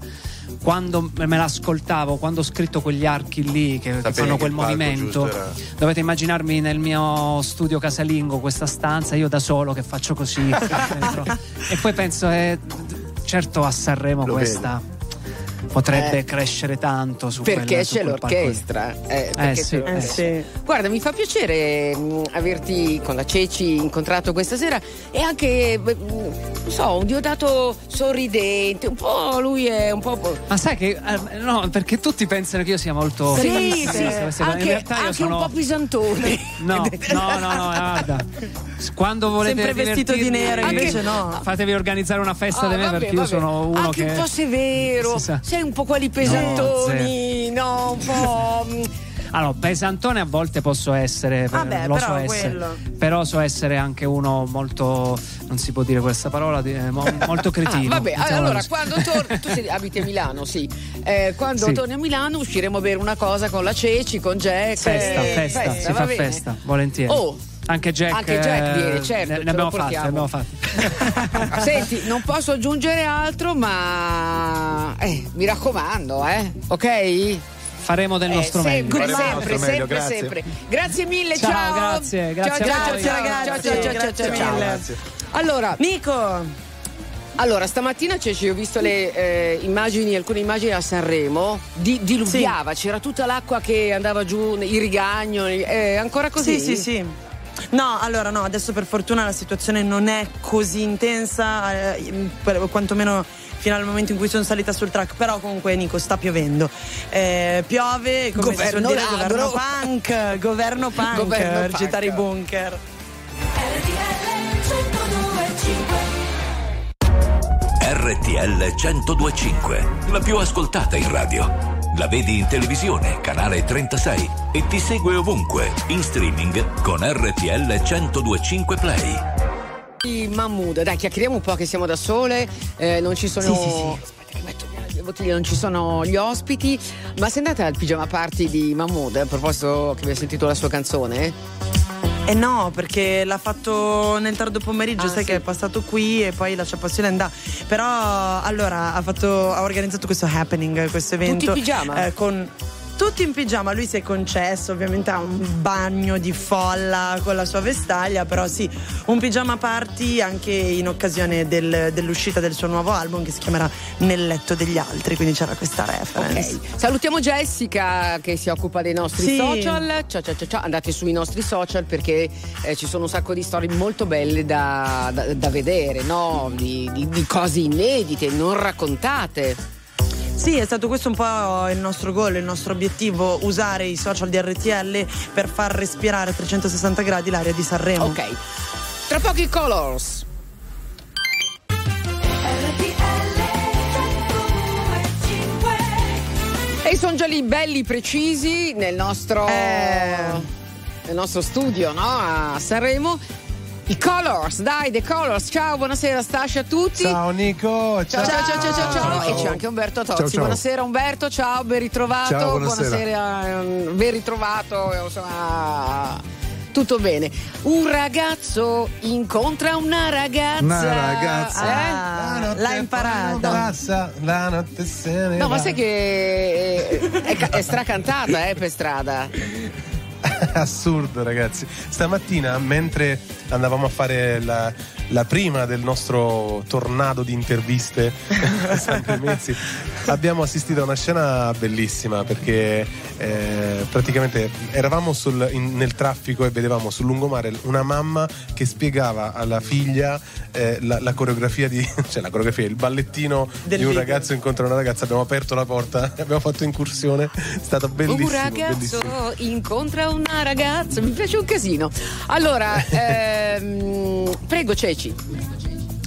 quando me l'ascoltavo, quando ho scritto quegli archi lì che, che Sapevi fanno quel movimento, dovete immaginarmi nel mio studio casalingo questa stanza, io da solo che faccio così. e poi penso, eh, certo a Sanremo Lo questa potrebbe Eh. crescere tanto su Perché quel- su c'è lì. l'orchestra. eh, perché sì, eh l'orchestra. Guarda, mi fa piacere mh, averti con la Ceci incontrato questa sera e anche, mh, non so, un diodato sorridente, un po' lui è un po'. Ma sai che eh, no, perché tutti pensano che io sia molto Sì, femminista, sì, anche, io anche sono un po' pisantone. No, no, no, no, guarda. Quando volete Sempre vestito di nero, invece no. Fatevi organizzare una festa Ah, di me vabbè, perché io sono uno anche che un po' severo, sa. Sei un po' quelli pesantoni, no, un po'. mh, Allora, pesantone a volte posso essere, eh, Vabbè, lo però so essere. quello. Però so essere anche uno molto non si può dire questa parola, eh, mo- molto cretino. Ah, vabbè, mettiamola allora quando torni, tu abiti a Milano, sì. Eh, quando Sì. torni a Milano usciremo a bere una cosa con la Ceci, con Jack. Festa, eh, festa, si va fa bene? festa, volentieri. Oh, anche Jack, Anche Jack eh, viene, certo, Ne, ne abbiamo lo fatte, ne portiamo. abbiamo fatte. Senti, non posso aggiungere altro, ma eh, mi raccomando, eh, ok? Faremo del Eh, nostro sempre, meglio. sempre, sempre, sempre. Grazie mille, ciao. Ciao, grazie, grazie ciao, a ciao, ragazzi, ciao, ciao, ciao, grazie ciao, ciao. mille. Allora, Nico, allora, stamattina Ceci, ho visto le eh, immagini, alcune immagini a Sanremo, di, diluviava, c'era tutta l'acqua che andava giù, i rigagnoli, è ancora così? Sì, sì, sì. No, allora no, adesso per fortuna la situazione non è così intensa, eh, per- quantomeno fino al momento in cui sono salita sul track, però comunque Nico sta piovendo. Eh, piove, come si Governo dire, governo punk, governo punk, Governo per punk. gettare i bunker. RTL 1025, la più ascoltata in radio. La vedi in televisione, canale 36 e ti segue ovunque, in streaming con RTL 1025 Play. Mahmood, dai, chiacchieriamo un po' che siamo da sole, eh, non ci sono. Sì, sì, sì. Aspetta, che metto via le bottiglie, non ci sono gli ospiti. Ma sei andata al pigiama party di Mahmood? A proposito che abbiamo sentito la sua canzone? Eh no, perché l'ha fatto nel tardo pomeriggio, Ah, sai sì. che è passato qui e poi lascia passione andare. Però allora ha, fatto, ha organizzato questo happening, questo evento. Tutti in pigiama? eh, con tutti in pigiama, lui si è concesso ovviamente a un bagno di folla con la sua vestaglia, però sì, un pigiama party anche in occasione del- dell'uscita del suo nuovo album che si chiamerà Nel letto degli altri, quindi c'era questa reference. Ok. Salutiamo Jessica che si occupa dei nostri Sì. social. Ciao, ciao, ciao, ciao. Andate sui nostri social perché eh, ci sono un sacco di storie molto belle da, da- da vedere, no? Di, di- di cose inedite, non raccontate. Sì, è stato questo un po' il nostro goal, il nostro obiettivo, usare i social di RTL per far respirare a 360 gradi l'aria di Sanremo. Ok. Tra poco i colors. E sono già lì belli precisi nel nostro, Eh. nel nostro studio no? a Sanremo. I Colors, dai, The Colors. Ciao, buonasera, Stascia a tutti. Ciao Nico, Ciao, ciao, ciao, ciao, ciao, ciao. Ciao. E c'è anche Umberto Tozzi. Ciao, ciao. Buonasera Umberto, ciao, ben ritrovato. Ciao, buonasera. ehm, ben ritrovato, insomma, tutto bene. Un ragazzo incontra una ragazza. Una ragazza. Eh? L'ha imparata. Passa, la notte se ne No, va. ma sai che è, è stracantata eh, per strada. Assurdo, ragazzi. Stamattina, mentre andavamo a fare la, la prima del nostro tornado di interviste a Sempre Mezzi, abbiamo assistito a una scena bellissima perché eh, praticamente eravamo sul- in- nel traffico e vedevamo sul lungomare una mamma che spiegava alla figlia eh, la, la coreografia di cioè la coreografia, il ballettino Del di un video. ragazzo incontra una ragazza, abbiamo aperto la porta, abbiamo fatto incursione, è stato bellissimo. un ragazzo bellissimo. incontra una ragazza, mi piace un casino. Allora, ehm, prego Ceci.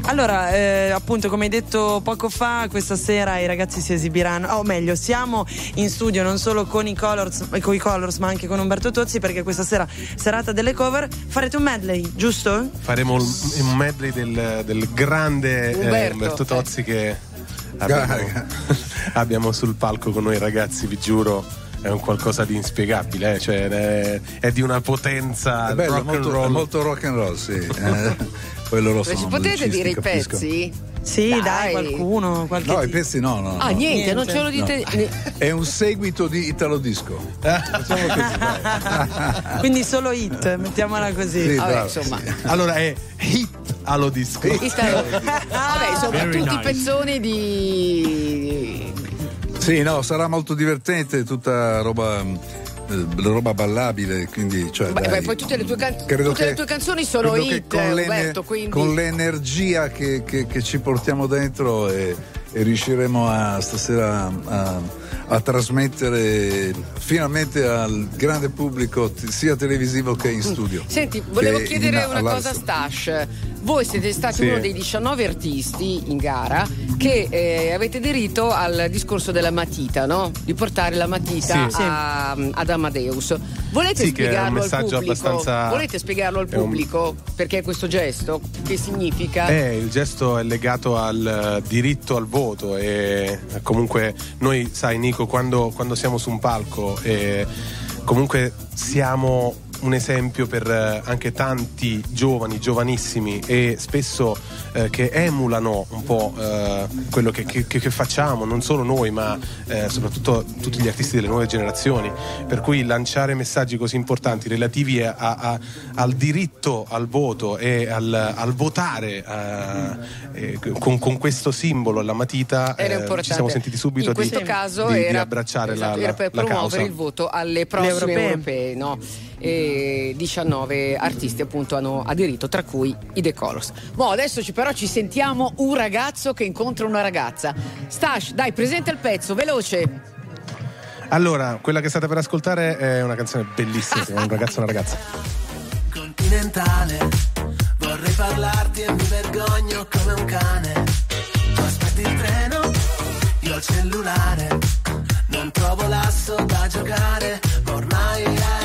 Allora, eh, appunto, come hai detto poco fa, questa sera i ragazzi si esibiranno, o meglio, siamo in studio non solo con i Colors, eh, con i Colors ma anche con Umberto Tozzi perché questa sera, serata delle cover, farete un medley, giusto? Faremo un, un medley del, del grande eh, Umberto. Umberto Tozzi che abbiamo, abbiamo sul palco con noi ragazzi, vi giuro. È un qualcosa di inspiegabile, eh, cioè è, è di una potenza È bello, rock and molto, roll. è molto rock and roll, sì. Eh, loro Ma sono ci potete dire i capisco. pezzi? Sì, dai, qualcuno, qualche No, i pezzi no, no. Ah, no. niente, non ce lo dite. No. È un seguito di Italo Disco. Facciamo così, dai. Quindi solo hit, mettiamola così. Sì, Vabbè, bravo, insomma. sì. Allora è hit allo disco. Sta- Vabbè, insomma, Very tutti i nice. pezzoni di. Sì, no, sarà molto divertente, tutta roba, eh, roba ballabile, quindi cioè, Beh, dai, poi tutte le tue, can- tutte le che- tue canzoni sono hit, con l'ener- Umberto, quindi. con l'energia che, che- che ci portiamo dentro e, e riusciremo a stasera a, a trasmettere finalmente al grande pubblico sia televisivo che in studio. Senti, volevo chiedere una cosa a. Stash. Voi siete stati Sì. uno dei 19 artisti in gara che eh, avete aderito al discorso della matita, no? Di portare la matita Sì. a- ad Amadeus. Volete Sì, spiegarlo al pubblico? abbastanza- Volete spiegarlo al è un- pubblico? Perché questo gesto? Che significa? Eh, il gesto è legato al eh, diritto al voto e eh, comunque noi, sai Nico, quando, quando siamo su un palco eh, comunque siamo un esempio per eh, anche tanti giovani, giovanissimi e spesso eh, che emulano un po' eh, quello che, che- che facciamo, non solo noi ma eh, soprattutto tutti gli artisti delle nuove generazioni. Per cui lanciare messaggi così importanti relativi a- a- al diritto al voto e al, al votare eh, con, con questo simbolo, la matita, Era eh, ci siamo sentiti subito In questo di, caso di- di era, abbracciare esatto, la, era la, per la promuovere causa. il voto alle prossime europee. europee, no? E 19 artisti appunto hanno aderito, tra cui i The Colors. Boh, adesso ci- però ci sentiamo un ragazzo che incontra una ragazza. Stash, dai, presenta il pezzo, veloce. Allora, quella che state per ascoltare è una canzone bellissima, un ragazzo e una ragazza. continentale. Vorrei parlarti e mi vergogno come un cane. Tu aspetti il treno, io il cellulare. Non trovo l'asso da giocare, ma ormai ai,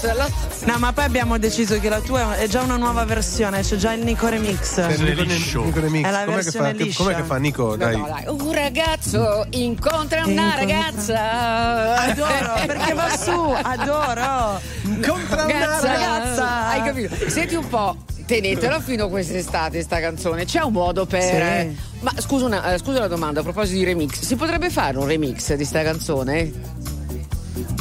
Colors. La- No, ma poi abbiamo deciso che la tua è già una nuova versione, c'è già il Nico Remix. È Nico, Nico Remix. È la com'è, che versione fa, che- liscia. com'è che fa Nico? Dai. No, dai, Un ragazzo incontra una Incontra- ragazza. Adoro, perché va su, adoro. Incontra una ragazza. Hai capito? Senti un po'. Tenetela fino a quest'estate sta canzone. C'è un modo per. Sì. eh, Ma scusa una, eh, scusa la domanda a proposito di remix. Si potrebbe fare un remix di sta canzone?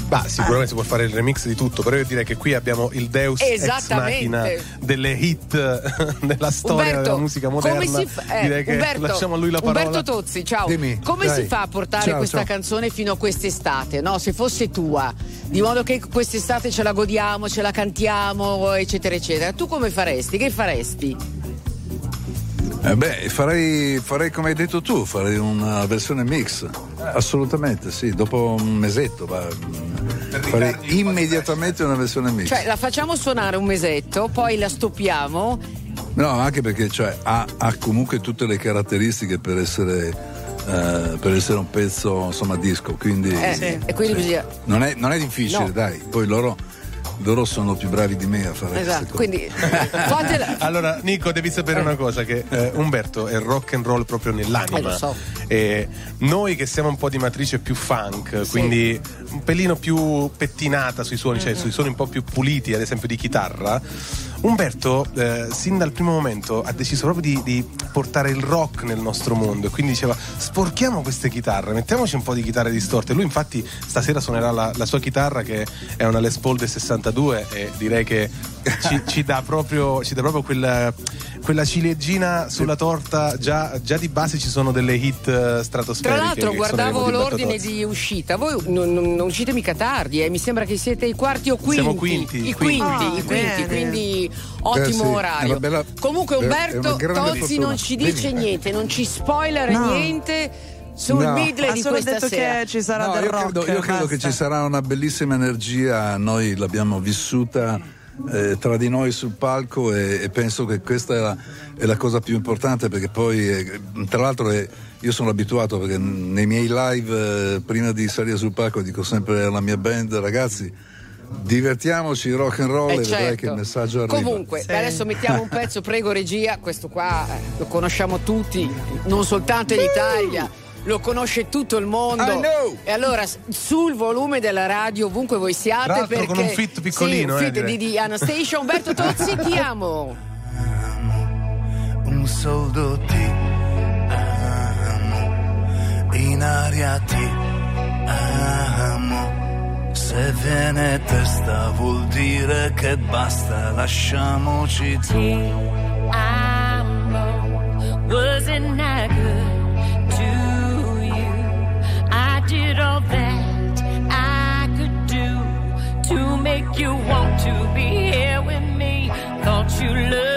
Bah, sicuramente si può fare il remix di tutto, però io direi che qui abbiamo il Deus ex machina delle hit della storia Umberto, della musica moderna. come si fa- eh, direi che Umberto, lasciamo a lui la parola. Umberto Tozzi, ciao. Dimmi, come dai. si fa a portare Ciao, questa ciao. canzone fino a quest'estate? No, se fosse tua, di modo che quest'estate ce la godiamo, ce la cantiamo, eccetera, eccetera. Tu come faresti? Che faresti? Eh beh, farei, farei come hai detto tu, farei una versione mix. Assolutamente, sì, dopo un mesetto. va. farei immediatamente una versione mix. Cioè, la facciamo suonare un mesetto, poi la stoppiamo. No, anche perché cioè, ha, ha comunque tutte le caratteristiche per essere, eh, per essere un pezzo insomma disco. Quindi, Eh, E quindi bisogna. non, è, non è difficile, No. dai. Poi loro, loro sono più bravi di me a fare Esatto, queste cose. quindi fatela. Allora, Nico, devi sapere una cosa: che eh, Umberto è rock and roll proprio nell'anima. Eh, lo so. E noi che siamo un po' di matrice più funk, quindi un pelino più pettinata sui suoni, cioè sui suoni un po' più puliti, ad esempio di chitarra. Umberto, eh, sin dal primo momento, ha deciso proprio di, di portare il rock nel nostro mondo e quindi diceva sporchiamo queste chitarre, mettiamoci un po' di chitarre distorte. Lui infatti stasera suonerà la, la sua chitarra che è una Les Paul del 62 e direi che ci, ci dà proprio, ci dà proprio quella, quella ciliegina sulla torta. Già, già di base ci sono delle hit eh, stratosferiche. Tra l'altro guardavo l'ordine di uscita, voi non, non- non uscite mica tardi, eh. mi sembra che siete i quarti o quinti. Siamo quinti, I quinti. Ah, i quinti, quindi ottimo Eh sì, orario. bella- Comunque Umberto Tozzi fortuna. non ci dice Dimmi. niente, non ci spoiler No. niente sul No. medley Ha di questa detto sera. che ci sarà No, del io rock. credo, io credo che ci sarà una bellissima energia, noi l'abbiamo vissuta eh, tra di noi sul palco e, e penso che questa è la, è la cosa più importante perché poi, eh, tra l'altro, è- io sono abituato perché nei miei live, eh, prima di salire sul palco, dico sempre alla mia band, ragazzi, divertiamoci, rock and roll Eh, e vedrai certo. che il messaggio arriva. Comunque, adesso mettiamo un pezzo, prego regia, questo qua eh, lo conosciamo tutti, non soltanto in Italia. Lo conosce tutto il mondo. I know. E allora sul volume della radio, ovunque voi siate, perché con un fit piccolino, sì, un eh, fit direi. di, di Anastasia, Umberto Tozzi, ti amo. un soldo ti amo, in aria ti amo. Se viene testa vuol dire che basta, lasciamoci Ti amo, wasn't I good all that I could do to make you want to be here with me. Thought you loved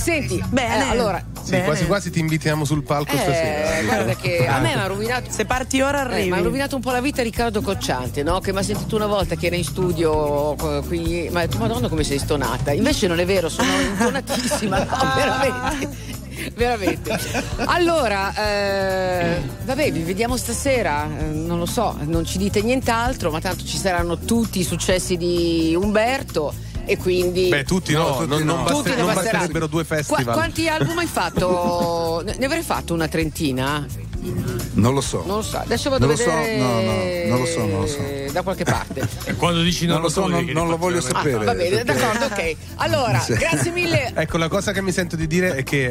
Senti, Bene. eh, allora. Sì, quasi quasi ti invitiamo sul palco Eh, stasera. guarda che a me mi ha rovinato. Se parti ora Eh, arrivi. mi ha rovinato un po' la vita Riccardo Cocciante, no? Che mi ha sentito una volta che era in studio eh, qui. Ma ha detto, Madonna come sei stonata. Invece non è vero, sono intonatissima, no, veramente. Veramente. Allora, eh, vabbè, vi vediamo stasera. eh, non lo so, non ci dite nient'altro, ma tanto ci saranno tutti i successi di Umberto. E quindi. Beh, tutti no, tutti non, no. non Tutti non basterebbero due Qua- festival. quanti album hai fatto? Ne avrei fatto una trentina? Non lo so. Non lo so, adesso vado Non a lo so, vedere no, no, non lo so, non lo so. da qualche parte. Quando dici Non lo so, non, non lo voglio Ah, sapere. va bene, perché- d'accordo, ok. Allora, Sì. grazie mille. Ecco, la cosa che mi sento di dire è che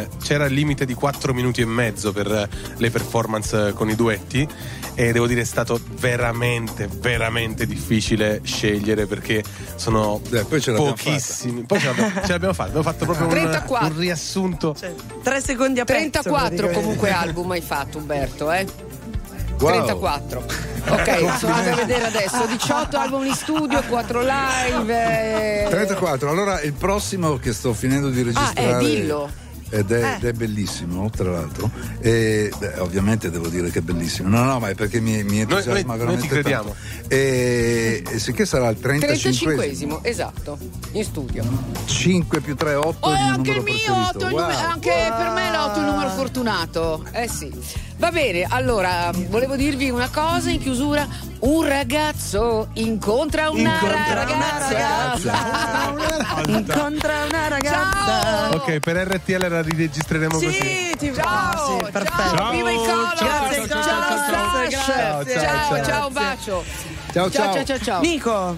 eh, c'era il limite di 4 minuti e mezzo per eh, le performance eh, con i duetti e devo dire è stato veramente, veramente difficile scegliere perché sono Eh, poi pochissimi. Poi ce l'abbiamo, ce l'abbiamo fatto, abbiamo fatto proprio un, 34. un riassunto. Tre secondi a pezzo. 34 praticamente. comunque album hai fatto Umberto, eh? Wow. 34. Ok, sono andata a vedere adesso. 18 album in studio, 4 live. eh. 34, allora il prossimo che sto finendo di registrare. Ah, eh, dillo. Ed è, Eh. ed è bellissimo, tra l'altro. E beh, ovviamente devo dire che è bellissimo. No, no, ma è perché mi, mi Noi- entusiasma noi- noi ti veramente crediamo. tanto. E, e sicché sarà il 35 35esimo, esatto, in studio. 5 più 3, 8 Oh, è anche il numero mio preferito. 8, Wow. anche per me l'otto è il numero fortunato. Eh sì. Va bene, allora volevo dirvi una cosa in chiusura. Un ragazzo incontra una Incontra una ragazza. Incontra una ragazza. Ok, per RTL la riregistreremo così. Sì, ti Ciao, sì, perfetto. ciao, viva i color. Grazie, ciao, ciao, ciao, ciao, ciao, Ciao, ciao, bacio. Ciao, ciao, ciao, ciao, ciao. Nico,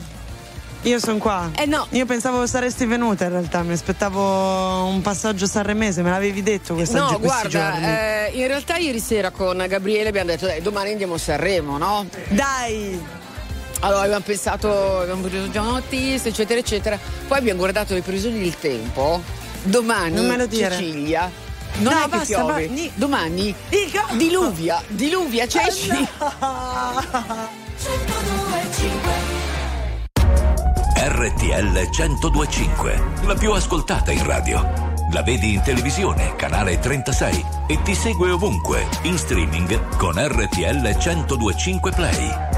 io sono qua. Eh no. Io pensavo saresti venuta in realtà, mi aspettavo un passaggio sanremese, me l'avevi detto questa No, guarda, eh, in realtà ieri sera con Gabriele abbiamo detto dai, domani andiamo a Sanremo, no? Dai! Allora abbiamo pensato, abbiamo preso già un artista, eccetera, eccetera. Poi abbiamo guardato le previsioni del tempo. Domani Non me lo dire. Sicilia. Non No, è che basta, piove. ni- Domani diluvia, diluvia, c'è RTL 1025, la più ascoltata in radio. La vedi in televisione, canale 36 e ti segue ovunque, in streaming con RTL 1025 Play.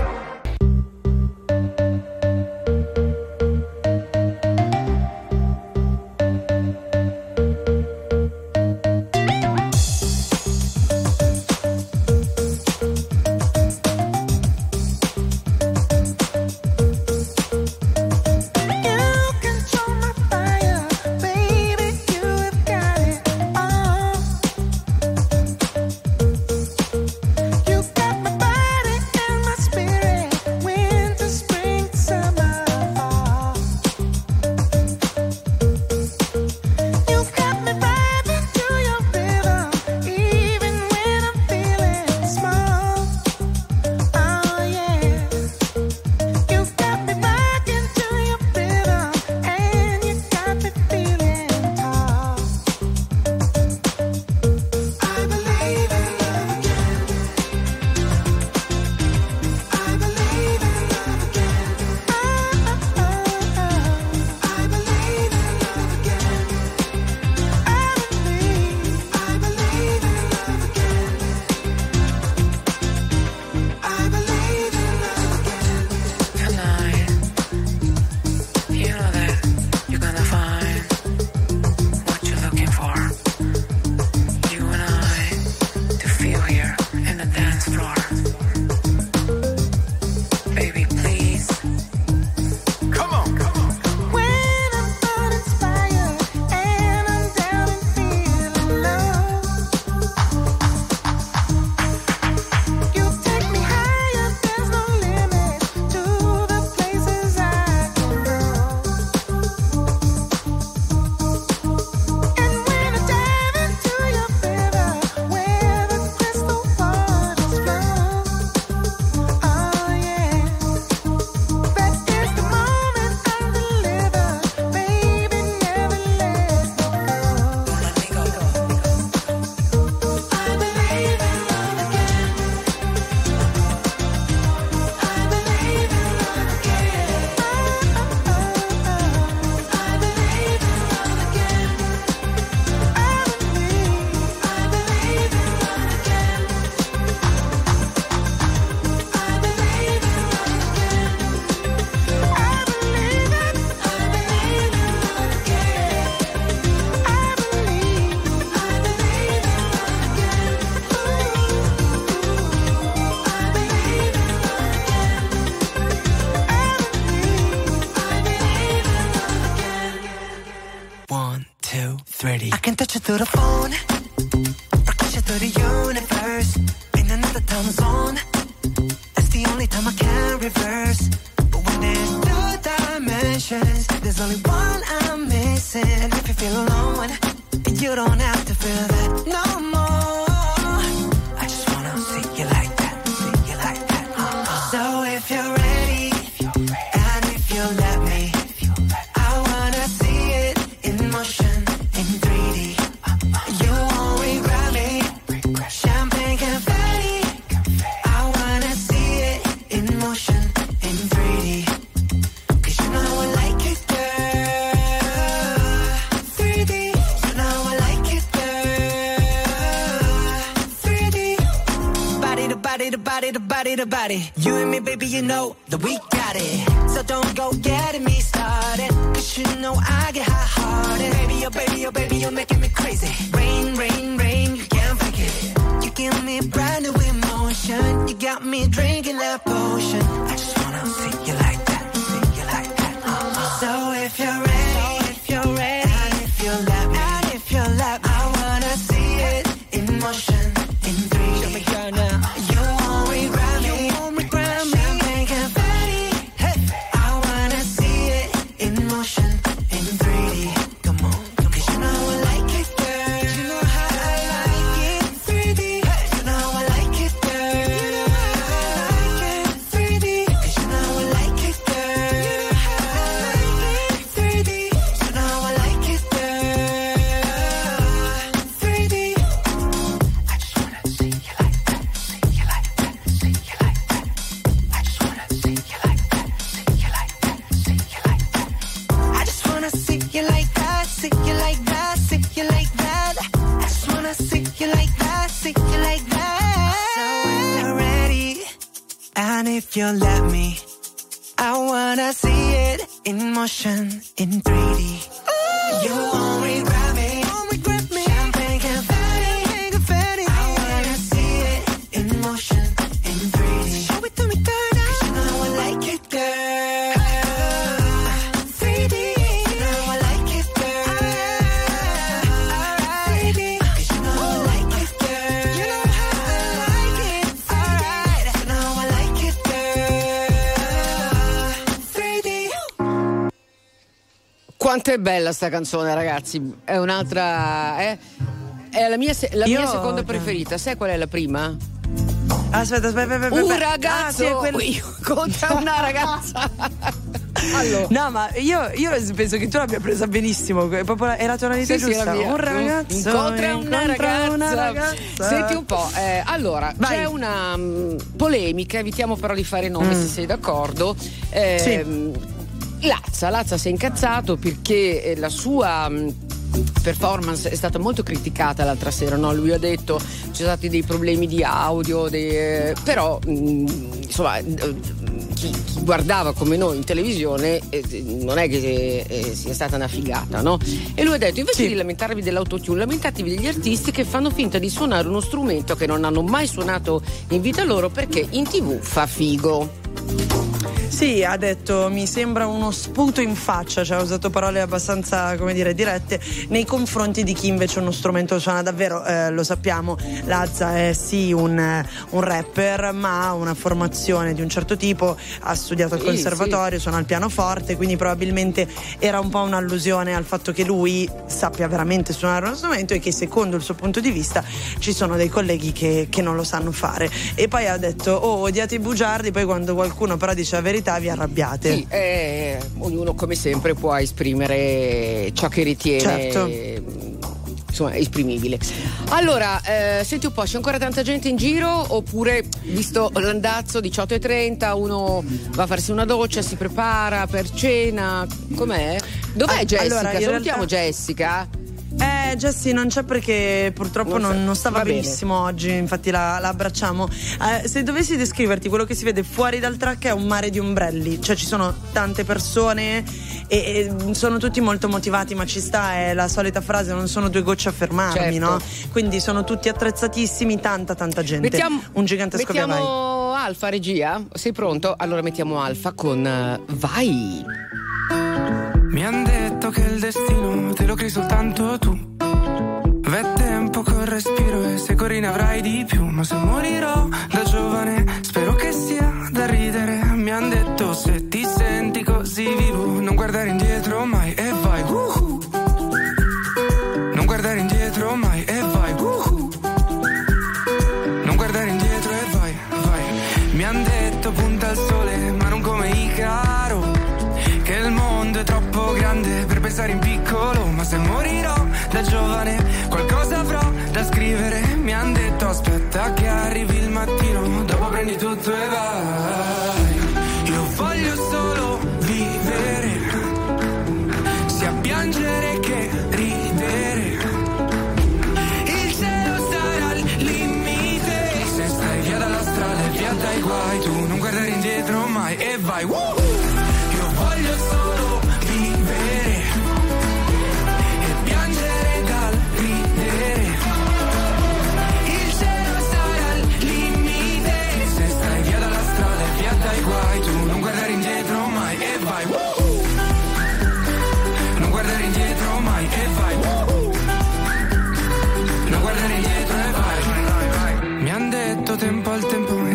Bella sta canzone, ragazzi. È un'altra. È, è la mia, se- la mia seconda preferita. Sai qual è la prima? Aspetta, aspetta, aspetta. Un aspetta. ragazzo Ah, sì, è quello- contro una ragazza. Allora. No, ma io, io penso che tu l'abbia presa benissimo. è Proprio la- è la tonalità Sì, sì, giusta. mia. un ragazzo incontra una ragazza. una ragazza. Senti un po', eh, allora Vai. c'è una mm, polemica, evitiamo però di fare nomi Mm. se sei d'accordo. Eh, Lazza, Lazza si è incazzato perché eh, la sua mm, performance è stata molto criticata l'altra sera, no? lui ha detto ci sono stati dei problemi di audio, dei- però mm, insomma eh, chi, chi guardava come noi in televisione eh, non è che eh, sia stata una figata, no? E lui ha detto invece di lamentarvi dell'autotune, lamentatevi degli artisti che fanno finta di suonare uno strumento che non hanno mai suonato in vita loro perché in tv fa figo. Sì, ha detto mi sembra uno sputo in faccia, cioè ha usato parole abbastanza, come dire, dirette nei confronti di chi invece uno strumento suona davvero, eh, lo sappiamo, Lazza è sì un, un rapper, ma ha una formazione di un certo tipo, ha studiato al Sì, conservatorio, suona il pianoforte, quindi probabilmente era un po' un'allusione al fatto che lui sappia veramente suonare uno strumento e che secondo il suo punto di vista ci sono dei colleghi che, che non lo sanno fare. E poi ha detto, oh, odiate i bugiardi, poi quando qualcuno però dice la verità vi arrabbiate. Sì, eh, ognuno come sempre può esprimere ciò che ritiene. Certo. Insomma, esprimibile. Allora, eh, senti un po', c'è ancora tanta gente in giro? Oppure, visto l'andazzo 18.30, uno va a farsi una doccia, si prepara per cena? Com'è? Dov'è Ah, Jessica? allora, Salutiamo realtà- Jessica. Eh, Jessie non c'è perché purtroppo Non non, sta- non stava va bene. benissimo oggi, infatti la, la abbracciamo. Eh, se dovessi descriverti quello che si vede fuori dal track è un mare di ombrelli, cioè ci sono tante persone e, e sono tutti molto motivati, ma ci sta, è la solita frase, non sono due gocce a fermarmi, Certo. no? Quindi sono tutti attrezzatissimi, tanta tanta gente. Mettiamo, un gigantesco via vai. mettiamo Alfa, regia? Sei pronto? Allora mettiamo Alfa con eh, Vai. Mi han detto che il destino sei soltanto tu. V'è tempo col respiro e se corri ne avrai di più. Ma se morirò da giovane, spero che sia da ridere. Mi han detto se ti senti così vivo, non guardare indietro mai e vai. Uh! e vai. Woo! Io voglio solo vivere e piangere dal ridere. Il cielo sarà al limite. Se stai via dalla strada e via dai guai, tu non guardare indietro mai e vai. Woo! Non guardare indietro mai e vai. Woo! Non guardare indietro e vai. Mi han detto tempo al tempo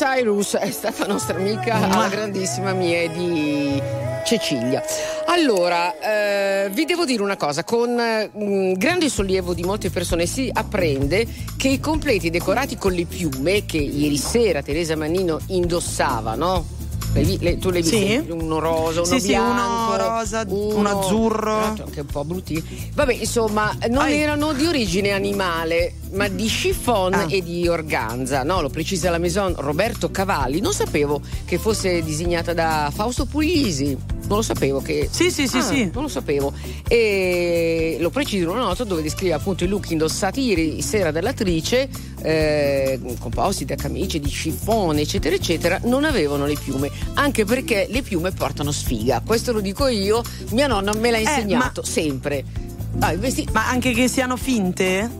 Cyrus è stata nostra amica alla grandissima mia di Cecilia. Allora, eh, vi devo dire una cosa, con mh, grande sollievo di molte persone si apprende che i completi decorati con le piume che ieri sera Teresa Mannino indossava, no? Le le- tu le hai Sì. Uno rosa, uno Sì, sì, bianco, uno rosa, uno azzurro. Esatto, anche un po' brutti. Vabbè, insomma, non erano di origine animale, ma di chiffon Ah. e di organza. No, lo precisa la maison Roberto Cavalli. Non sapevo che fosse disegnata da Fausto Puglisi. Non lo sapevo che. Sì, sì, sì, Ah, sì. Non lo sapevo. E lo preciso in una nota dove descrive appunto i look indossati ieri sera dall'attrice, eh, composti da camicie di chiffon, eccetera, eccetera, non avevano le piume. Anche perché le piume portano sfiga. Questo lo dico io, mia nonna me l'ha Eh, insegnato sempre. Ah, i vesti- Ma anche che siano finte?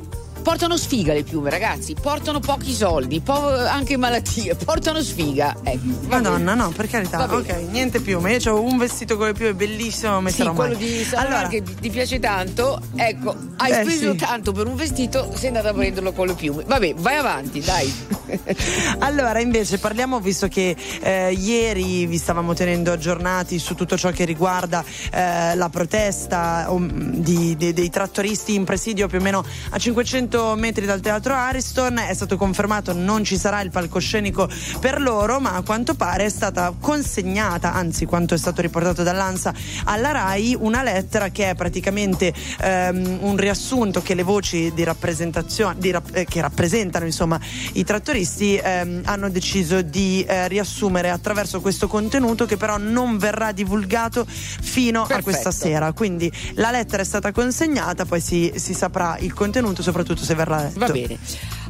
Portano sfiga le piume, ragazzi. Portano pochi soldi, po- anche malattie. Portano sfiga. Ecco, va Madonna, no, per carità. Ok, niente piume. Io ho un vestito con le piume bellissimo, non Sì, metterò quello mai. di Salomar Allora, che ti piace tanto, ecco, hai Eh, speso sì. tanto per un vestito, sei andata a prenderlo con le piume. Vabbè, vai avanti, dai. Allora, invece, parliamo, visto che eh, ieri vi stavamo tenendo aggiornati su tutto ciò che riguarda eh, la protesta um, di- di- dei trattoristi in presidio più o meno a 500 metri dal teatro Ariston. È stato confermato non ci sarà il palcoscenico per loro, ma a quanto pare è stata consegnata, anzi, quanto è stato riportato dall'ANSA alla RAI, una lettera che è praticamente ehm, un riassunto che le voci di rappresentazione di rap- eh, che rappresentano insomma i trattoristi ehm, hanno deciso di eh, riassumere attraverso questo contenuto che però non verrà divulgato fino a Perfetto. questa sera. Quindi la lettera è stata consegnata, poi si, si saprà il contenuto, soprattutto se verrà letto. Va bene.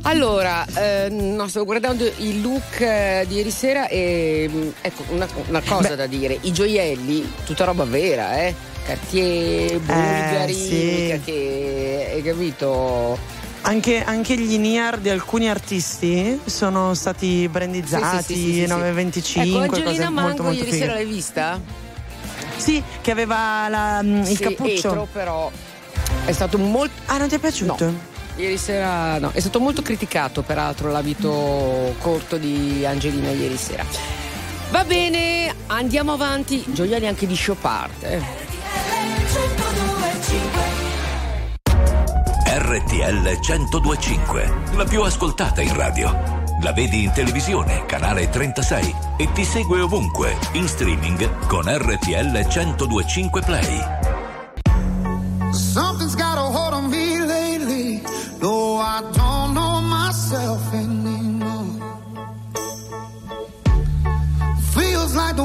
Allora, eh, no, stavo guardando il look eh, di ieri sera e mm, ecco una, una cosa da dire, i gioielli, tutta roba vera, eh? Cartier, Bulgari, sì. mica che hai capito? Anche, anche gli NIR di alcuni artisti sono stati brandizzati, Sì, sì, sì, sì, sì, sì. 925, Ecco, Angelina molto Mango molto ieri fighe. sera l'hai vista? Sì, che aveva la- mm, il Sì, cappuccio. etro, però è stato molto Ah, non ti è piaciuto? No. Ieri sera no, è stato molto criticato peraltro l'abito corto di Angelina ieri sera. Va bene, andiamo avanti. Gioielli anche di Chopard. eh. RTL 1025, la più ascoltata in radio. La vedi in televisione, canale 36 e ti segue ovunque, in streaming con RTL 1025 Play. Something's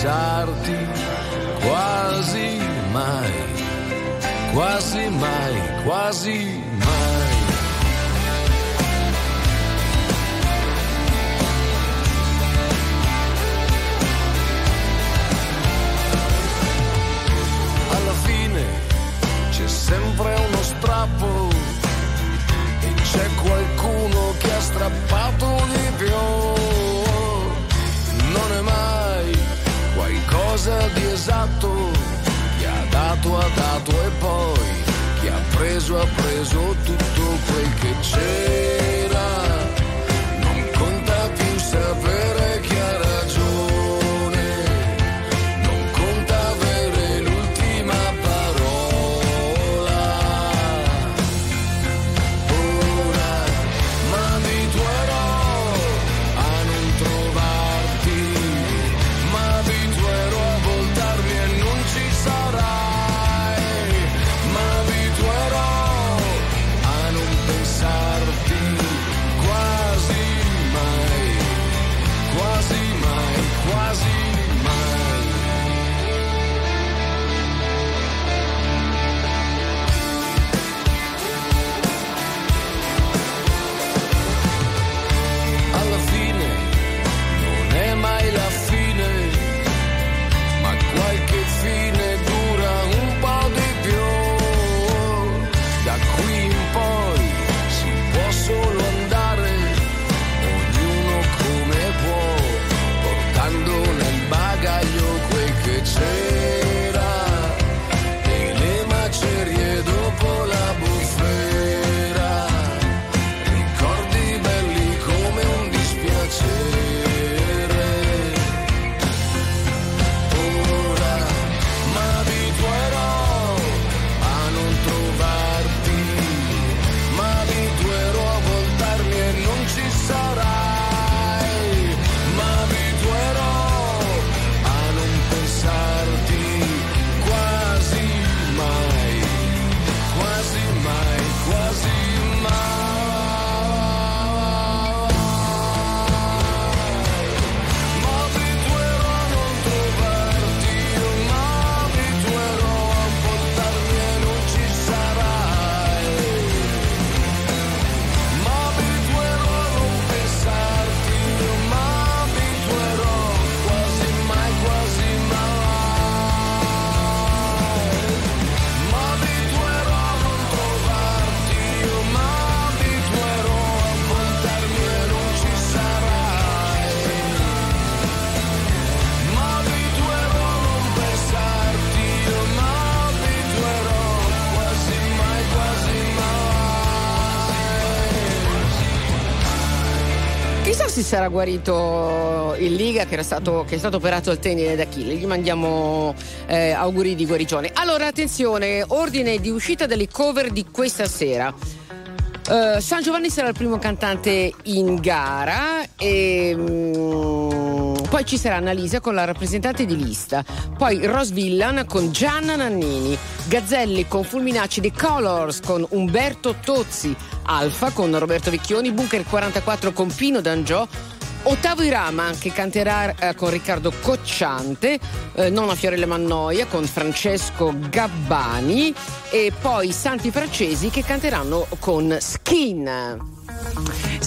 Pensarti quasi mai, quasi mai, quasi mai. alla fine c'è sempre uno strappo e c'è qualcuno che ha strappato di qualcosa di esatto, chi ha dato ha dato e poi chi ha preso ha preso tutto quel che c'era. Se sarà guarito il Liga che, era stato, che è stato operato al tendine d'Achille. Gli mandiamo eh, auguri di guarigione. Allora, attenzione, ordine di uscita delle cover di questa sera. Eh, San Giovanni sarà il primo cantante in gara e mm, poi ci sarà Annalisa con la rappresentante di lista, poi Rose Villan con Gianna Nannini, Gazzelli con Fulminacci The Colors con Umberto Tozzi, Alfa con Roberto Vecchioni, Bunker 44 con Pino D'Angiò, Ottavo Irama che canterà eh, con Riccardo Cocciante, eh, Nonna Fiorella Mannoia con Francesco Gabbani. E poi Santi Francesi che canteranno con Skin.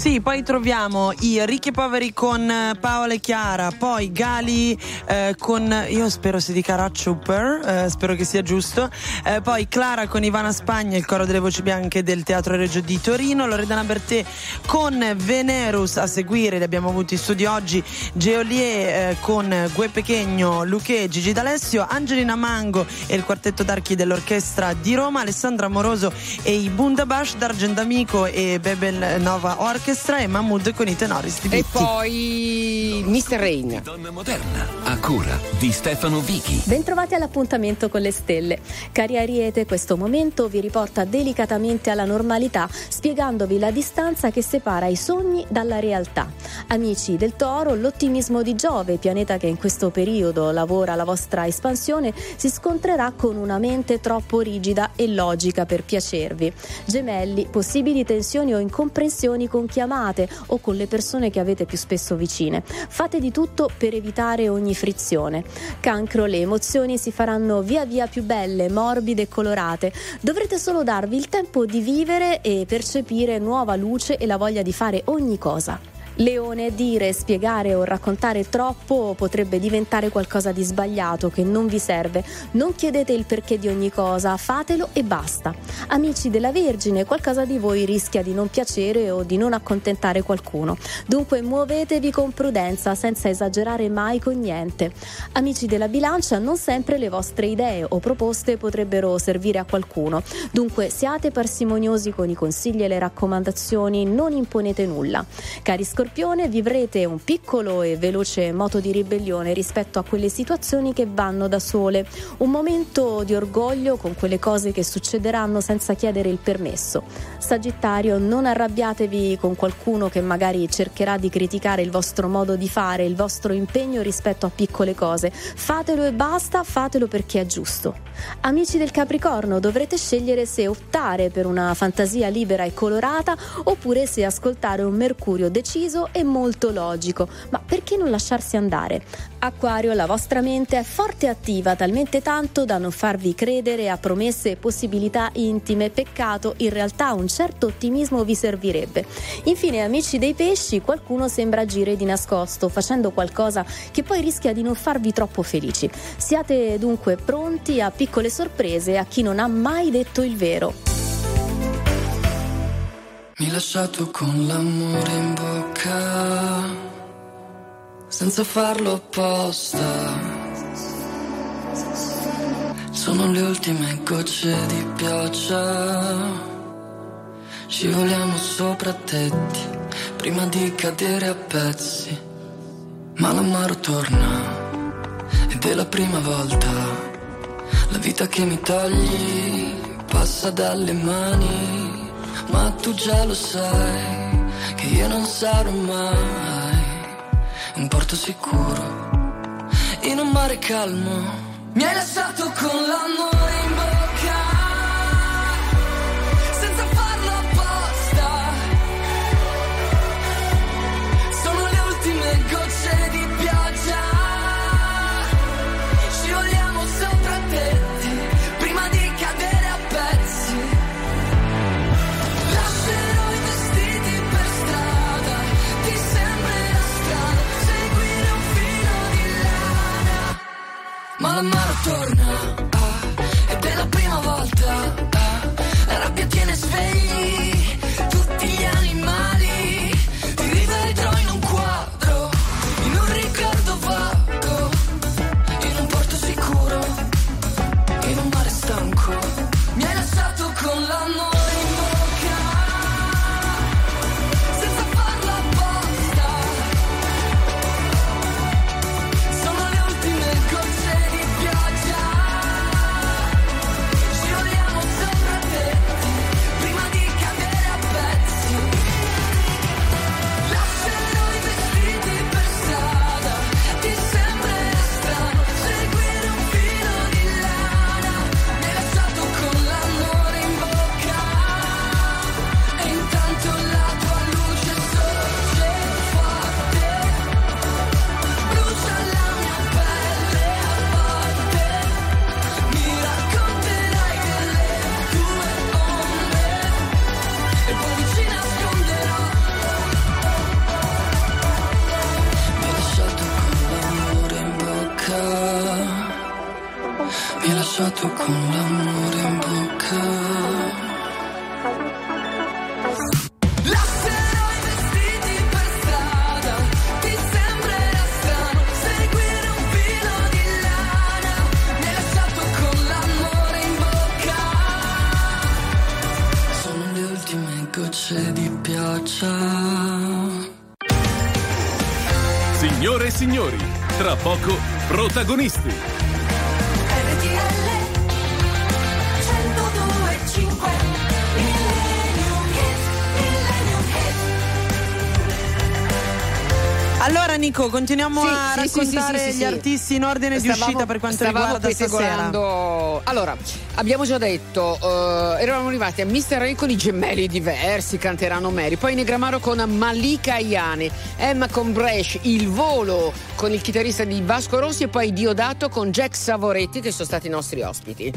Sì, poi troviamo i ricchi e poveri con eh, Paola e Chiara, poi Gali eh, con, io spero si dica Ratchuper, eh, spero che sia giusto, eh, poi Clara con Ivana Spagna, il coro delle voci bianche del Teatro Reggio di Torino, Loredana Bertè con Venerus a seguire, li abbiamo avuti in studio oggi, Geolier eh, con Gue Pechegno, Luque, Gigi D'Alessio, Angelina Mango e il quartetto d'archi dell'orchestra di Roma, Alessandra Moroso e i Bundabash, D'Argent Amico e Bebel Nova Orchestra e Mahmood con i tenoris di E poi Mr. Rain. Donna moderna, a cura di Stefano Vichi. Bentrovati all'appuntamento con le stelle. Cari Ariete, questo momento vi riporta delicatamente alla normalità, spiegandovi la distanza che separa i sogni dalla realtà. Amici del Toro, l'ottimismo di Giove, pianeta che in questo periodo lavora la vostra espansione, si scontrerà con una mente troppo rigida e logica per piacervi. Gemelli, possibili tensioni o incomprensioni con chi amate o con le persone che avete più spesso vicine. Fate di tutto per evitare ogni frizione. Cancro, le emozioni si faranno via via più belle, morbide e colorate. Dovrete solo darvi il tempo di vivere e percepire nuova luce e la voglia di fare ogni cosa. Leone, dire, spiegare o raccontare troppo potrebbe diventare qualcosa di sbagliato che non vi serve. Non chiedete il perché di ogni cosa, fatelo e basta. Amici della Vergine, qualcosa di voi rischia di non piacere o di non accontentare qualcuno. Dunque muovetevi con prudenza senza esagerare mai con niente. Amici della Bilancia, non sempre le vostre idee o proposte potrebbero servire a qualcuno. Dunque siate parsimoniosi con i consigli e le raccomandazioni, non imponete nulla. Cari Scorpione, vivrete un piccolo e veloce moto di ribellione rispetto a quelle situazioni che vanno da sole. Un momento di orgoglio con quelle cose che succederanno senza chiedere il permesso. Sagittario, non arrabbiatevi con qualcuno che magari cercherà di criticare il vostro modo di fare, il vostro impegno rispetto a piccole cose. Fatelo e basta, fatelo perché è giusto. Amici del Capricorno, dovrete scegliere se optare per una fantasia libera e colorata oppure se ascoltare un Mercurio deciso e molto logico. Ma perché non lasciarsi andare? Acquario, la vostra mente è forte e attiva, talmente tanto da non farvi credere a promesse e possibilità intime. Peccato, in realtà un certo ottimismo vi servirebbe. Infine, amici dei pesci, qualcuno sembra agire di nascosto, facendo qualcosa che poi rischia di non farvi troppo felici. Siate dunque pronti a piccole sorprese a chi non ha mai detto il vero. Mi hai lasciato con l'amore in bocca, senza farlo apposta. Sono le ultime gocce di pioggia. Scivoliamo sopra tetti, prima di cadere a pezzi. Ma l'amaro torna, ed è la prima volta. La vita che mi togli passa dalle mani, ma tu già lo sai che io non sarò mai un porto sicuro in un mare calmo. Mi hai lasciato con l'amore in Ma l'amaro torna, continuiamo Sì, a sì, raccontare sì, gli artisti in ordine di Stavamo- uscita per quanto riguarda stasera. Allora, abbiamo già detto, eh, eravamo arrivati a Mr. Rain con i gemelli diversi, canteranno Mary, poi Negramaro con Malika Iane, Emma con Bresh, Il Volo con il chitarrista di Vasco Rossi e poi Diodato con Jack Savoretti che sono stati i nostri ospiti.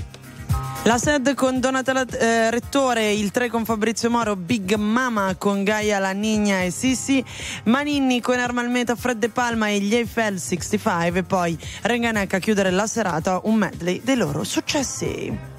La SED con Donatella eh, Rettore, il 3 con Fabrizio Moro, Big Mama con Gaia La Nigna e Sissi, Maninni con Ermalmeta, Fred De Palma e gli Eiffel 65 e poi Renganek a chiudere la serata un medley dei loro successi.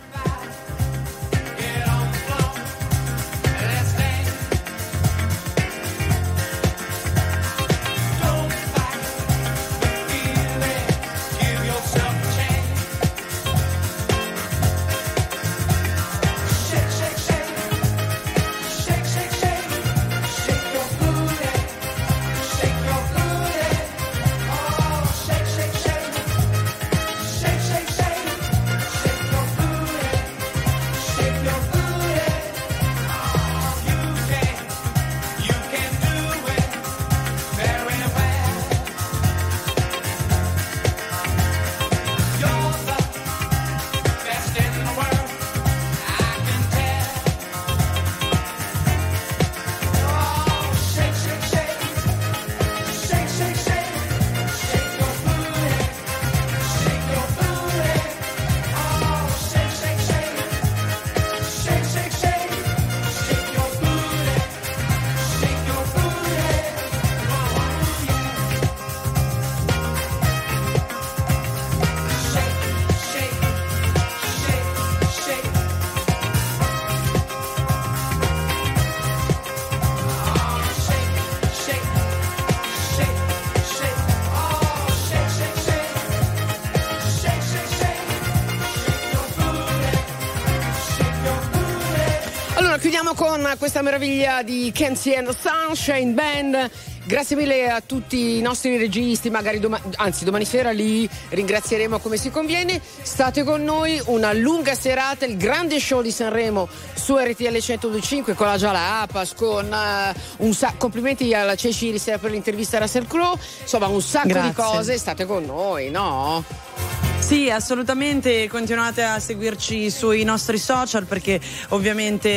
Questa meraviglia di Kenzie and Sunshine Band. Grazie mille a tutti i nostri registi, magari domani, anzi domani sera li ringrazieremo come si conviene. State con noi, una lunga serata, il grande show di Sanremo su RTL 125 con la Giala Apas, con eh, un sa- complimenti alla Ceci sera per l'intervista a Russell Crowe, insomma un sacco Grazie. di cose, state con noi, no? Sì, assolutamente, continuate a seguirci sui nostri social perché ovviamente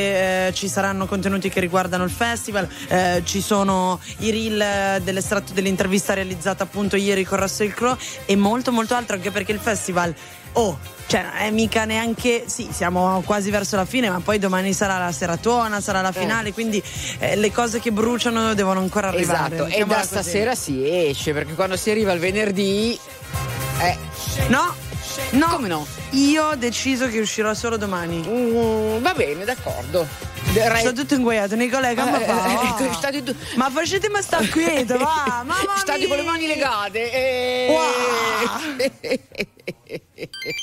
eh, ci saranno contenuti che riguardano il festival, eh, ci sono i reel eh, dell'estratto dell'intervista realizzata appunto ieri con Russell Crowe e molto molto altro anche perché il festival, oh, cioè è mica neanche, sì, siamo quasi verso la fine ma poi domani sarà la seratona, sarà la finale, quindi eh, le cose che bruciano devono ancora arrivare. Esatto, e da così. stasera si esce perché quando si arriva il venerdì... Eh, No, no, come no? Io ho deciso che uscirò solo domani. Mm, va bene, d'accordo. Sto tutto inguaiato, Nicolè, che Eh, fa? eh, ecco, state tu- Ma facetemi sta quieto, va! Mamma State con le mani legate. eh.